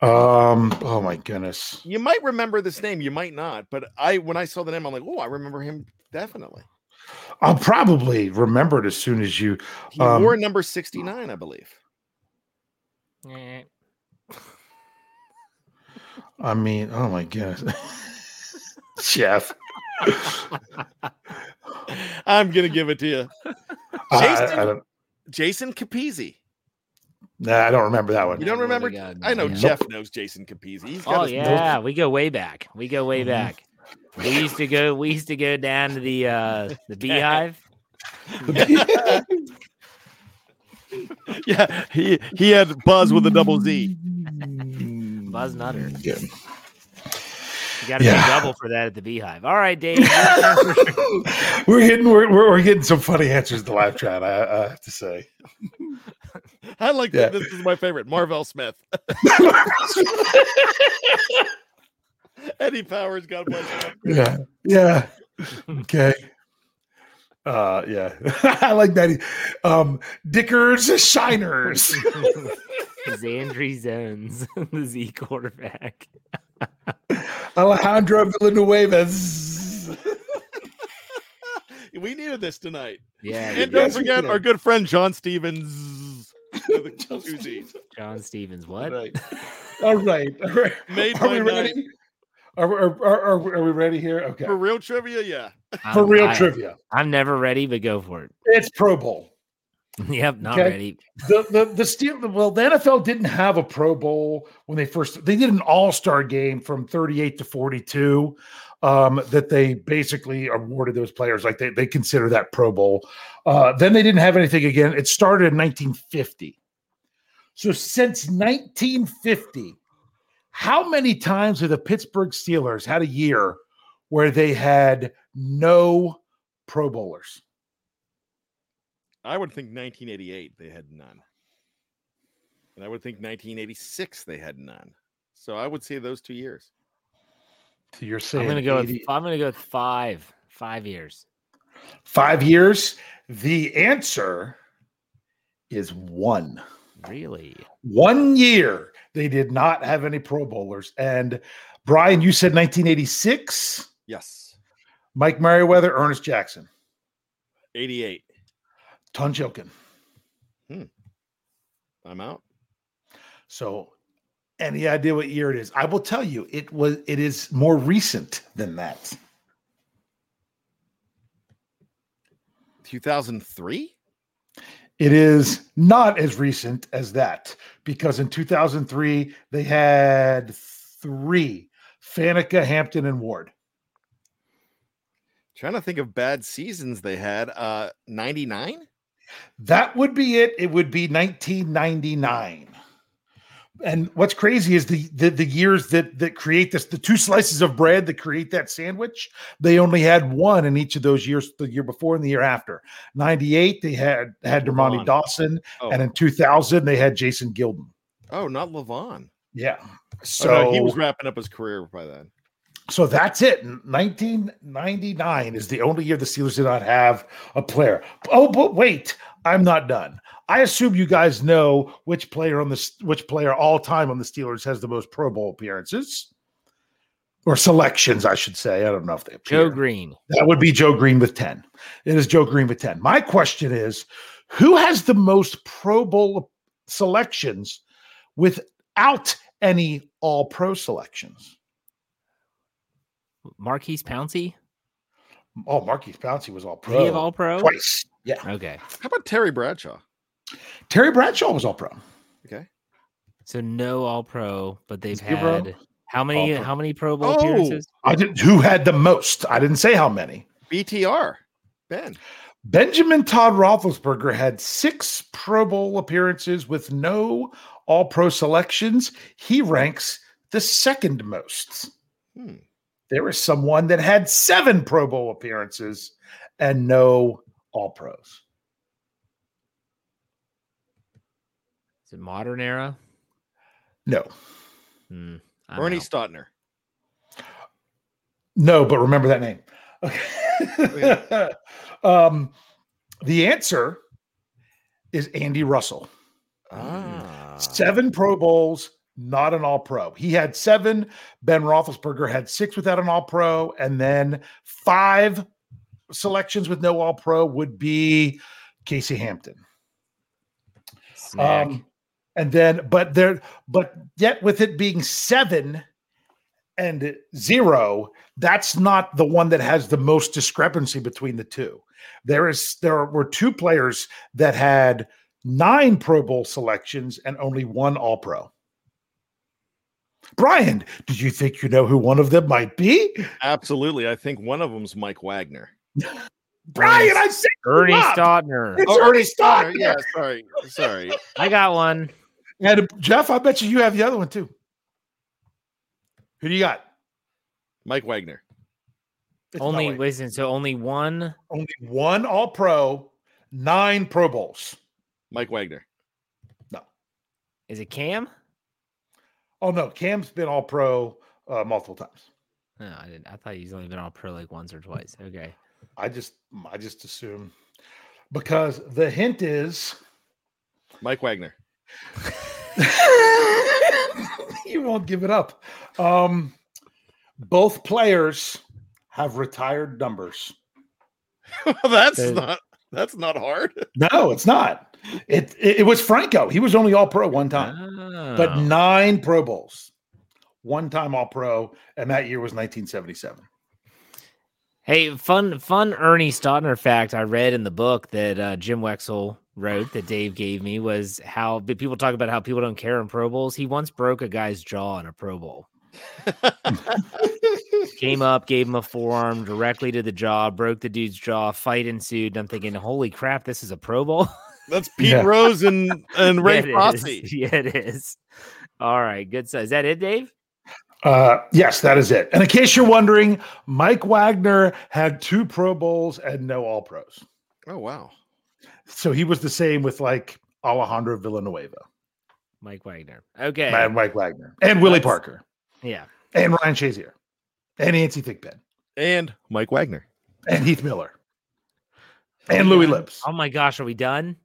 Um. Oh my goodness. You might remember this name, you might not, but I when I saw the name, I'm like, oh, I remember him definitely. I'll probably remember it as soon as you. He Um, wore number 69, I believe. Eh. I mean, oh my goodness, [LAUGHS] Jeff. I'm gonna give it to you. Jason- I, I don't. Jason Capizzi. Nah, I don't remember that one. You don't Oh remember? God, I know no. Jeff knows Jason Capizzi. He's got Oh his yeah, we go way back. We go way Mhm. back. We used to go. We used to go down to the uh the [LAUGHS] beehive. [LAUGHS] yeah, he he had Buzz with a double Z. [LAUGHS] Buzz Nutter. Yeah. You got to Yeah. pay double for that at the beehive. All right, Dave. your turn for- we're getting we're, we're, we're getting some funny answers to the live chat. I, I have to say. I like Yeah. that. This is my favorite. Marvel Smith. [LAUGHS] Eddie Powers, God bless him. yeah, yeah. Okay. Uh, yeah, [LAUGHS] I like that. Um, Dickers Shiners. [LAUGHS] Zandri Zones, the Z quarterback. Alejandro Villanuevas. We needed this tonight. Yeah, And don't forget our good friend John Stevens. with the. John Stevens. What? Right. All right. All right. Made Are by we night. ready? Are, we- are, are, are, are we ready here? Okay. For real trivia, yeah. For I'm- real I- trivia. I'm never ready, but go for it. It's Pro Bowl. [LAUGHS] yep, not Okay. ready. The the the steel well, the NFL didn't have a Pro Bowl when they first they did an all-star game from 38 to 42. Um, that they basically awarded those players like they, they consider that Pro Bowl. Uh, then they didn't have anything again. It started in 1950. So since 1950, how many times have the Pittsburgh Steelers had a year where they had no Pro Bowlers? I would think 1988 they had none. And I would think 1986 they had none. So I would say those two years. So you're saying I'm gonna go. 80 With, I'm gonna go with five. Five years. Five years. The answer is one. Really? One year they did not have any Pro Bowlers. And Bryan, you said 1986. Yes. Mike Merriweather, Ernest Jackson, 88. Tunch Ilkin. Hmm. I'm out. So, any idea what year it is? I will tell you, it was. It is more recent than that. 2003? It is not as recent as that because in 2003 they had three Faneca, Hampton, and Ward. Trying to think of bad seasons they had. Uh 99? That would be it. It would be 1999. And what's crazy is the, the the years that that create this the two slices of bread that create that sandwich. They only had one in each of those years. The year before and the year after. 98 they had had Dermontti Levon. Dawson, Oh, and in 2000 they had Jason Gildon. oh not Levon. Yeah. Oh, So no, he was wrapping up his career by then. So that's it. 1999 is the only year the Steelers did not have a player. Oh, but wait, I'm not done. I assume you guys know which player on the which player all time on the Steelers has the most Pro Bowl appearances or selections, I should say. I don't know if they appear. Joe Greene. That would be Joe Greene with 10. It is Joe Greene with 10. My question is who has the most Pro Bowl selections without any all pro selections? Maurkice Pouncey. Oh, Maurkice Pouncey was all pro. he have all pro? twice. Yeah. Okay. How about Terry Bradshaw? Terry Bradshaw was all pro. Okay. So no all pro, but they've Zero had how many All-Pro. how many Pro Bowl Oh. appearances? I didn't who had the most? I didn't say how many. BTR. Ben. Benjamin Todd Roethlisberger had six Pro Bowl appearances with no all pro selections. He ranks the second most. Hmm. There is someone that had seven Pro Bowl appearances and no all pros. Is it modern era? No, Hmm, Ernie know. Stautner. no, but remember that name. Okay. [LAUGHS] um, the answer is Andy Russell. Ah. Seven Pro Bowls, not an All Pro. He had seven. Ben Roethlisberger had six without an All Pro, and then five selections with no All Pro would be Casey Hampton. Snack. Um, and then, but there, but yet with it being seven and zero, that's not the one that has the most discrepancy between the two. There is there were two players that had nine Pro Bowl selections and only one All Pro. Bryan, do you think you know who one of them might be? Absolutely. I think one of them's Mike Wagner. [LAUGHS] Bryan, I said Ernie up. Stautner. it's Oh, Ernie Stautner. Yeah, sorry. Sorry. I got one. And Jeff, I bet you you have the other one too. Who do you got? Mike Wagner. It's only listen. So only one. only one All Pro, nine Pro Bowls. Mike Wagner. No. Is it Cam? Oh no, Cam's been All Pro uh, multiple times. No, I didn't. I thought he's only been all pro like once or twice. Okay. I just I just assume because the hint is Mike Wagner. [LAUGHS] you won't give it up. Um, both players have retired numbers. [LAUGHS] that's So- not that's not hard. [LAUGHS] No, it's not. It it, it was Franco. He was only All Pro one time, but Oh. nine Pro Bowls, one time All Pro, and that year was 1977. Hey, fun, fun Ernie Stautner fact I read in the book that uh, Jim Wexell wrote that Dave gave me was how people talk about how people don't care in Pro Bowls. He once broke a guy's jaw in a Pro Bowl. [LAUGHS] Came up, gave him a forearm directly to the jaw, broke the dude's jaw. Fight ensued. I'm thinking, holy crap, this is a Pro Bowl. That's [LAUGHS] Pete Yeah. Rose and, and Ray [LAUGHS] Yeah, it is. Frosty. Yeah, it is. All right, good. So is that it, Dave? Uh, yes, that is it. And in case you're wondering, Mike Wagner had two Pro Bowls and no All Pros. Oh wow. So he was the same with like Alejandro Villanueva Mike Wagner. Okay. and Mike Wagner and Willie That's- Parker Yeah. and Ryan Shazier and Yancey Thigpen And Mike Wagner. and Heath Miller and Louis Lipps. Oh my gosh, are we done?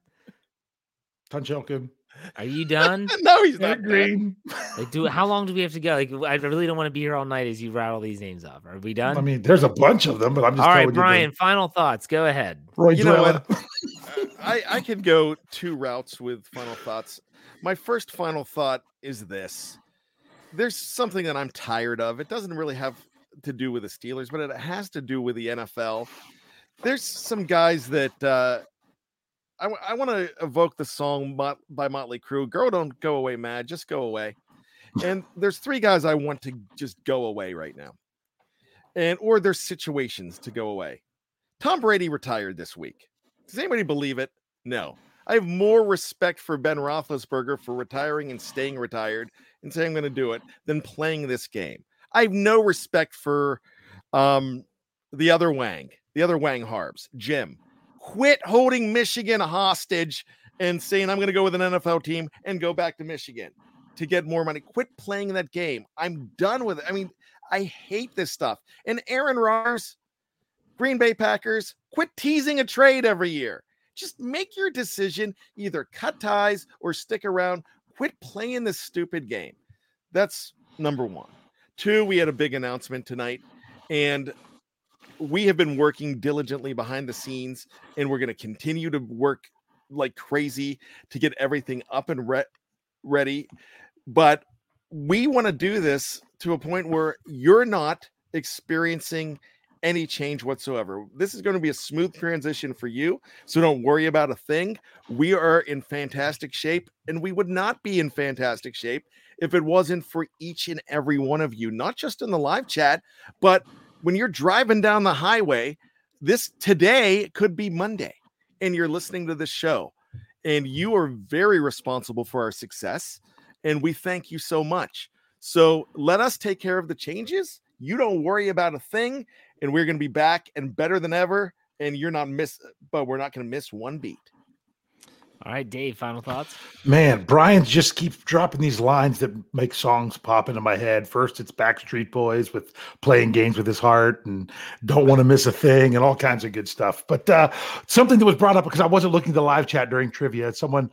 Tunch Ilkin, Are you done? [LAUGHS] no, he's not Green. Like, do how long do we have to go? Like, I really don't want to be here all night as you rattle these names off. Are we done? I mean, there's a bunch of them, but I'm just all right, telling you Bryan. Final thoughts. Go ahead. Roy You know what? I, I could go two routes with final thoughts. My first final thought is this there's something that I'm tired of. It doesn't really have to do with the Steelers, but it has to do with the NFL. There's some guys that uh, I, I want to evoke the song by Motley Crue. Girl, don't go away, mad. Just go away. And there's three guys I want to just go away right now, and or there's situations to go away. Tom Brady retired this week. Does anybody believe it? No. I have more respect for Ben Roethlisberger for retiring and staying retired and saying I'm going to do it than playing this game. I have no respect for um, the other Wang, the other Wang Harbs, Jim. Quit holding Michigan hostage and saying I'm going to go with an NFL team and go back to Michigan to get more money. Quit playing that game. I'm done with it. I mean, I hate this stuff. And Aaron Rodgers, Green Bay Packers, quit teasing a trade every year. Just make your decision, either cut ties or stick around. Quit playing this stupid game. That's number one. Two, we had a big announcement tonight, and we have been working diligently behind the scenes, and we're going to continue to work like crazy to get everything up and re- ready. But we want to do this to a point where you're not experiencing any change whatsoever. This is going to be a smooth transition for you. So don't worry about a thing. We are in fantastic shape, and we would not be in fantastic shape if it wasn't for each and every one of you, not just in the live chat, but when you're driving down the highway, this today could be Monday, and you're listening to this show, and you are very responsible for our success. And we thank you so much. So let us take care of the changes. You don't worry about a thing, and we're going to be back and better than ever. And you're not miss, but we're not going to miss one beat. All right, Dave, final thoughts? Man, Brian just keeps dropping these lines that make songs pop into my head. First, it's Backstreet Boys with playing games with his heart and don't want to miss a thing and all kinds of good stuff. But uh, something that was brought up because I wasn't looking at the live chat during trivia. Someone,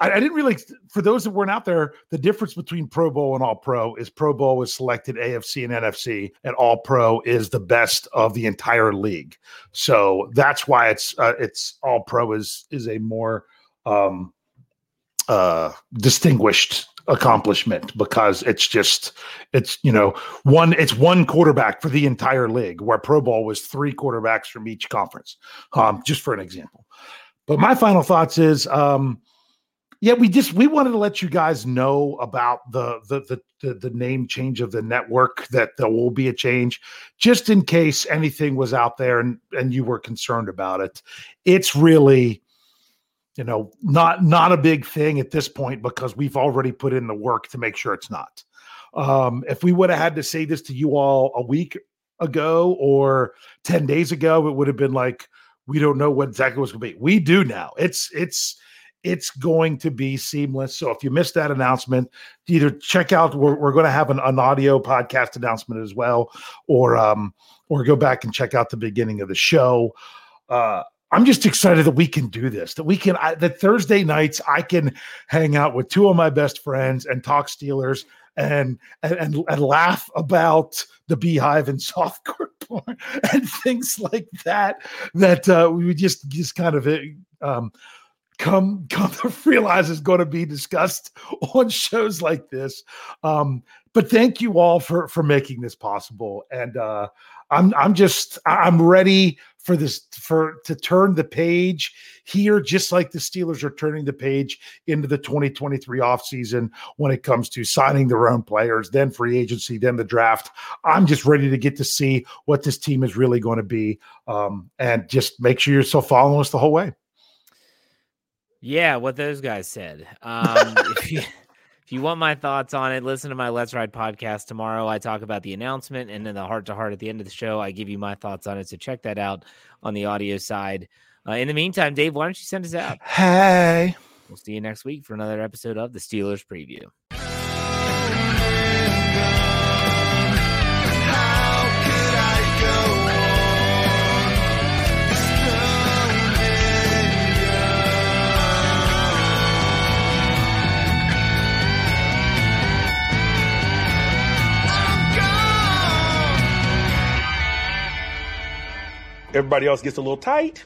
I, didn't really, for those that weren't out there, the difference between Pro Bowl and All Pro is Pro Bowl is selected AFC and NFC, and All Pro is the best of the entire league. So that's why it's uh, it's All Pro is is a more um, uh, distinguished accomplishment because it's just it's you know one it's one quarterback for the entire league where pro bowl was three quarterbacks from each conference um just for an example. But my final thoughts is um yeah we just we wanted to let you guys know about the the the the, the name change of the network that there will be a change just in case anything was out there and and you were concerned about it. It's really you know not not a big thing at this point because we've already put in the work to make sure it's not. Um if we would have had to say this to you all a week ago or 10 days ago it would have been like we don't know what exactly what's going to be. We do now. It's it's it's going to be seamless. So if you missed that announcement either check out we're, we're going to have an, an audio podcast announcement as well or um or go back and check out the beginning of the show. Uh I'm just excited that we can do this. That we can I, that Thursday nights I can hang out with two of my best friends and talk Steelers and and and, and laugh about the beehive and [LAUGHS] softcore porn and things like that. That uh, we just just kind of um, come come to [LAUGHS] realize is going to be discussed [LAUGHS] on shows like this. Um, but thank you all for for making this possible and uh i'm i'm just i'm ready for this for to turn the page here just like the steelers are turning the page into the 2023 offseason when it comes to signing their own players then free agency then the draft. I'm just ready to get to see what this team is really going to be um and just make sure you're still following us the whole way. Yeah what those guys said. Um [LAUGHS] if you want my thoughts on it, listen to my Let's Ride podcast tomorrow. I talk about the announcement and then the heart to heart at the end of the show. I give you my thoughts on it. So check that out on the audio side. Uh, in the meantime, Dave, why don't you send us out? Hey. We'll see you next week for another episode of the Steelers Preview. Everybody else gets a little tight.